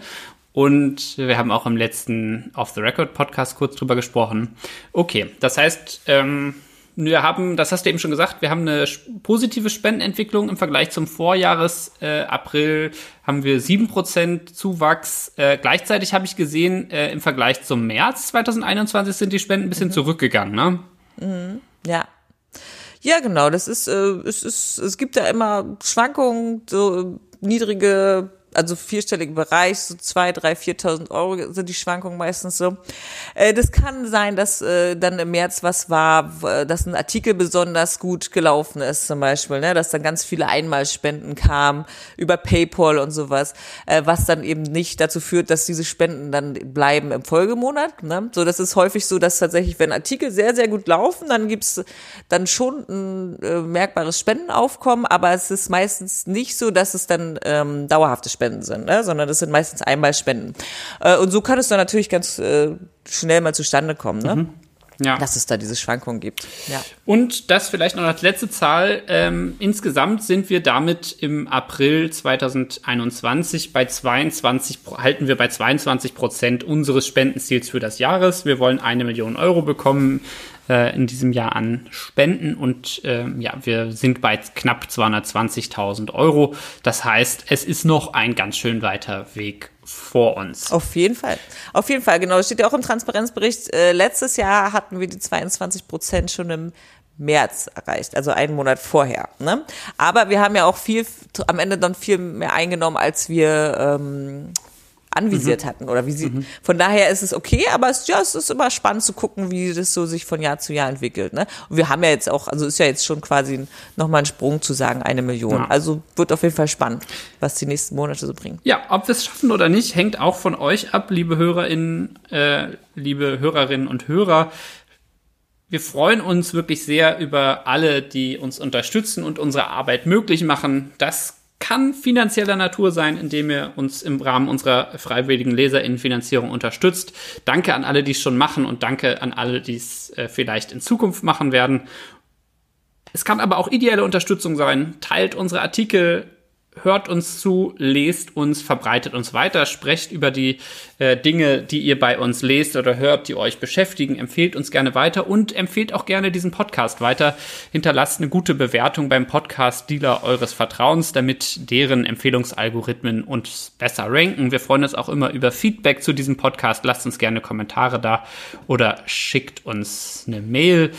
Und wir haben auch im letzten Off-the-Record-Podcast kurz drüber gesprochen. Okay, das heißt, ähm, wir haben, das hast du eben schon gesagt, wir haben eine positive Spendenentwicklung im Vergleich zum Vorjahres äh, April haben wir 7% Zuwachs. Äh, gleichzeitig habe ich gesehen, äh, im Vergleich zum März 2021 sind die Spenden ein bisschen mhm. zurückgegangen, ne? Mhm. Ja. Ja, genau. Das ist, äh, es ist, es gibt ja immer Schwankungen, so niedrige also vierstelligen Bereich, so zwei, drei, viertausend Euro sind die Schwankungen meistens so. Äh, das kann sein, dass äh, dann im März was war, dass ein Artikel besonders gut gelaufen ist zum Beispiel, ne? dass dann ganz viele Einmalspenden kamen über PayPal und sowas, äh, was dann eben nicht dazu führt, dass diese Spenden dann bleiben im Folgemonat. Ne? So, das ist häufig so, dass tatsächlich, wenn Artikel sehr, sehr gut laufen, dann gibt's dann schon ein merkbares Spendenaufkommen, aber es ist meistens nicht so, dass es dann ähm, dauerhafte Spenden Spenden sind, ne? sondern das sind meistens Einmalspenden. Äh, und so kann es dann natürlich ganz äh, schnell mal zustande kommen. Ne? Mhm. Ja. dass es da diese Schwankungen gibt. Ja. Und das vielleicht noch als letzte Zahl. Ähm, insgesamt sind wir damit im April 2021 bei 22, halten wir bei 22 Prozent unseres Spendenziels für das Jahres. Wir wollen eine Million Euro bekommen äh, in diesem Jahr an Spenden und äh, ja, wir sind bei knapp 220.000 Euro. Das heißt, es ist noch ein ganz schön weiter Weg vor uns. Auf jeden Fall. Auf jeden Fall, genau. Das steht ja auch im Transparenzbericht. Äh, letztes Jahr hatten wir die 22 Prozent schon im März erreicht, also einen Monat vorher. Ne? Aber wir haben ja auch viel, am Ende dann viel mehr eingenommen, als wir ähm, anvisiert mhm. hatten oder wie sie. Mhm. Von daher ist es okay, aber es, ja, es ist immer spannend zu gucken, wie das so sich von Jahr zu Jahr entwickelt. Ne? Und wir haben ja jetzt auch, also ist ja jetzt schon quasi nochmal ein Sprung zu sagen, eine Million. Ja. Also wird auf jeden Fall spannend, was die nächsten Monate so bringen. Ja, ob wir es schaffen oder nicht, hängt auch von euch ab, liebe HörerInnen, äh, liebe Hörerinnen und Hörer. Wir freuen uns wirklich sehr über alle, die uns unterstützen und unsere Arbeit möglich machen. Das kann finanzieller Natur sein, indem ihr uns im Rahmen unserer freiwilligen Leserinnenfinanzierung unterstützt. Danke an alle, die es schon machen und danke an alle, die es äh, vielleicht in Zukunft machen werden. Es kann aber auch ideelle Unterstützung sein. Teilt unsere Artikel, hört uns zu, lest uns, verbreitet uns weiter, sprecht über die äh, Dinge, die ihr bei uns lest oder hört, die euch beschäftigen, empfehlt uns gerne weiter und empfehlt auch gerne diesen Podcast weiter. Hinterlasst eine gute Bewertung beim Podcast-Dealer eures Vertrauens, damit deren Empfehlungsalgorithmen uns besser ranken. Wir freuen uns auch immer über Feedback zu diesem Podcast. Lasst uns gerne Kommentare da oder schickt uns eine Mail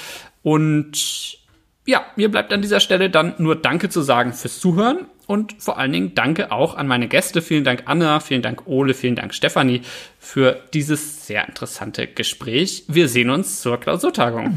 und ja, mir bleibt an dieser Stelle dann nur Danke zu sagen fürs Zuhören und vor allen Dingen danke auch an meine Gäste. Vielen Dank Anna, vielen Dank Ole, vielen Dank Stefanie für dieses sehr interessante Gespräch. Wir sehen uns zur Klausurtagung.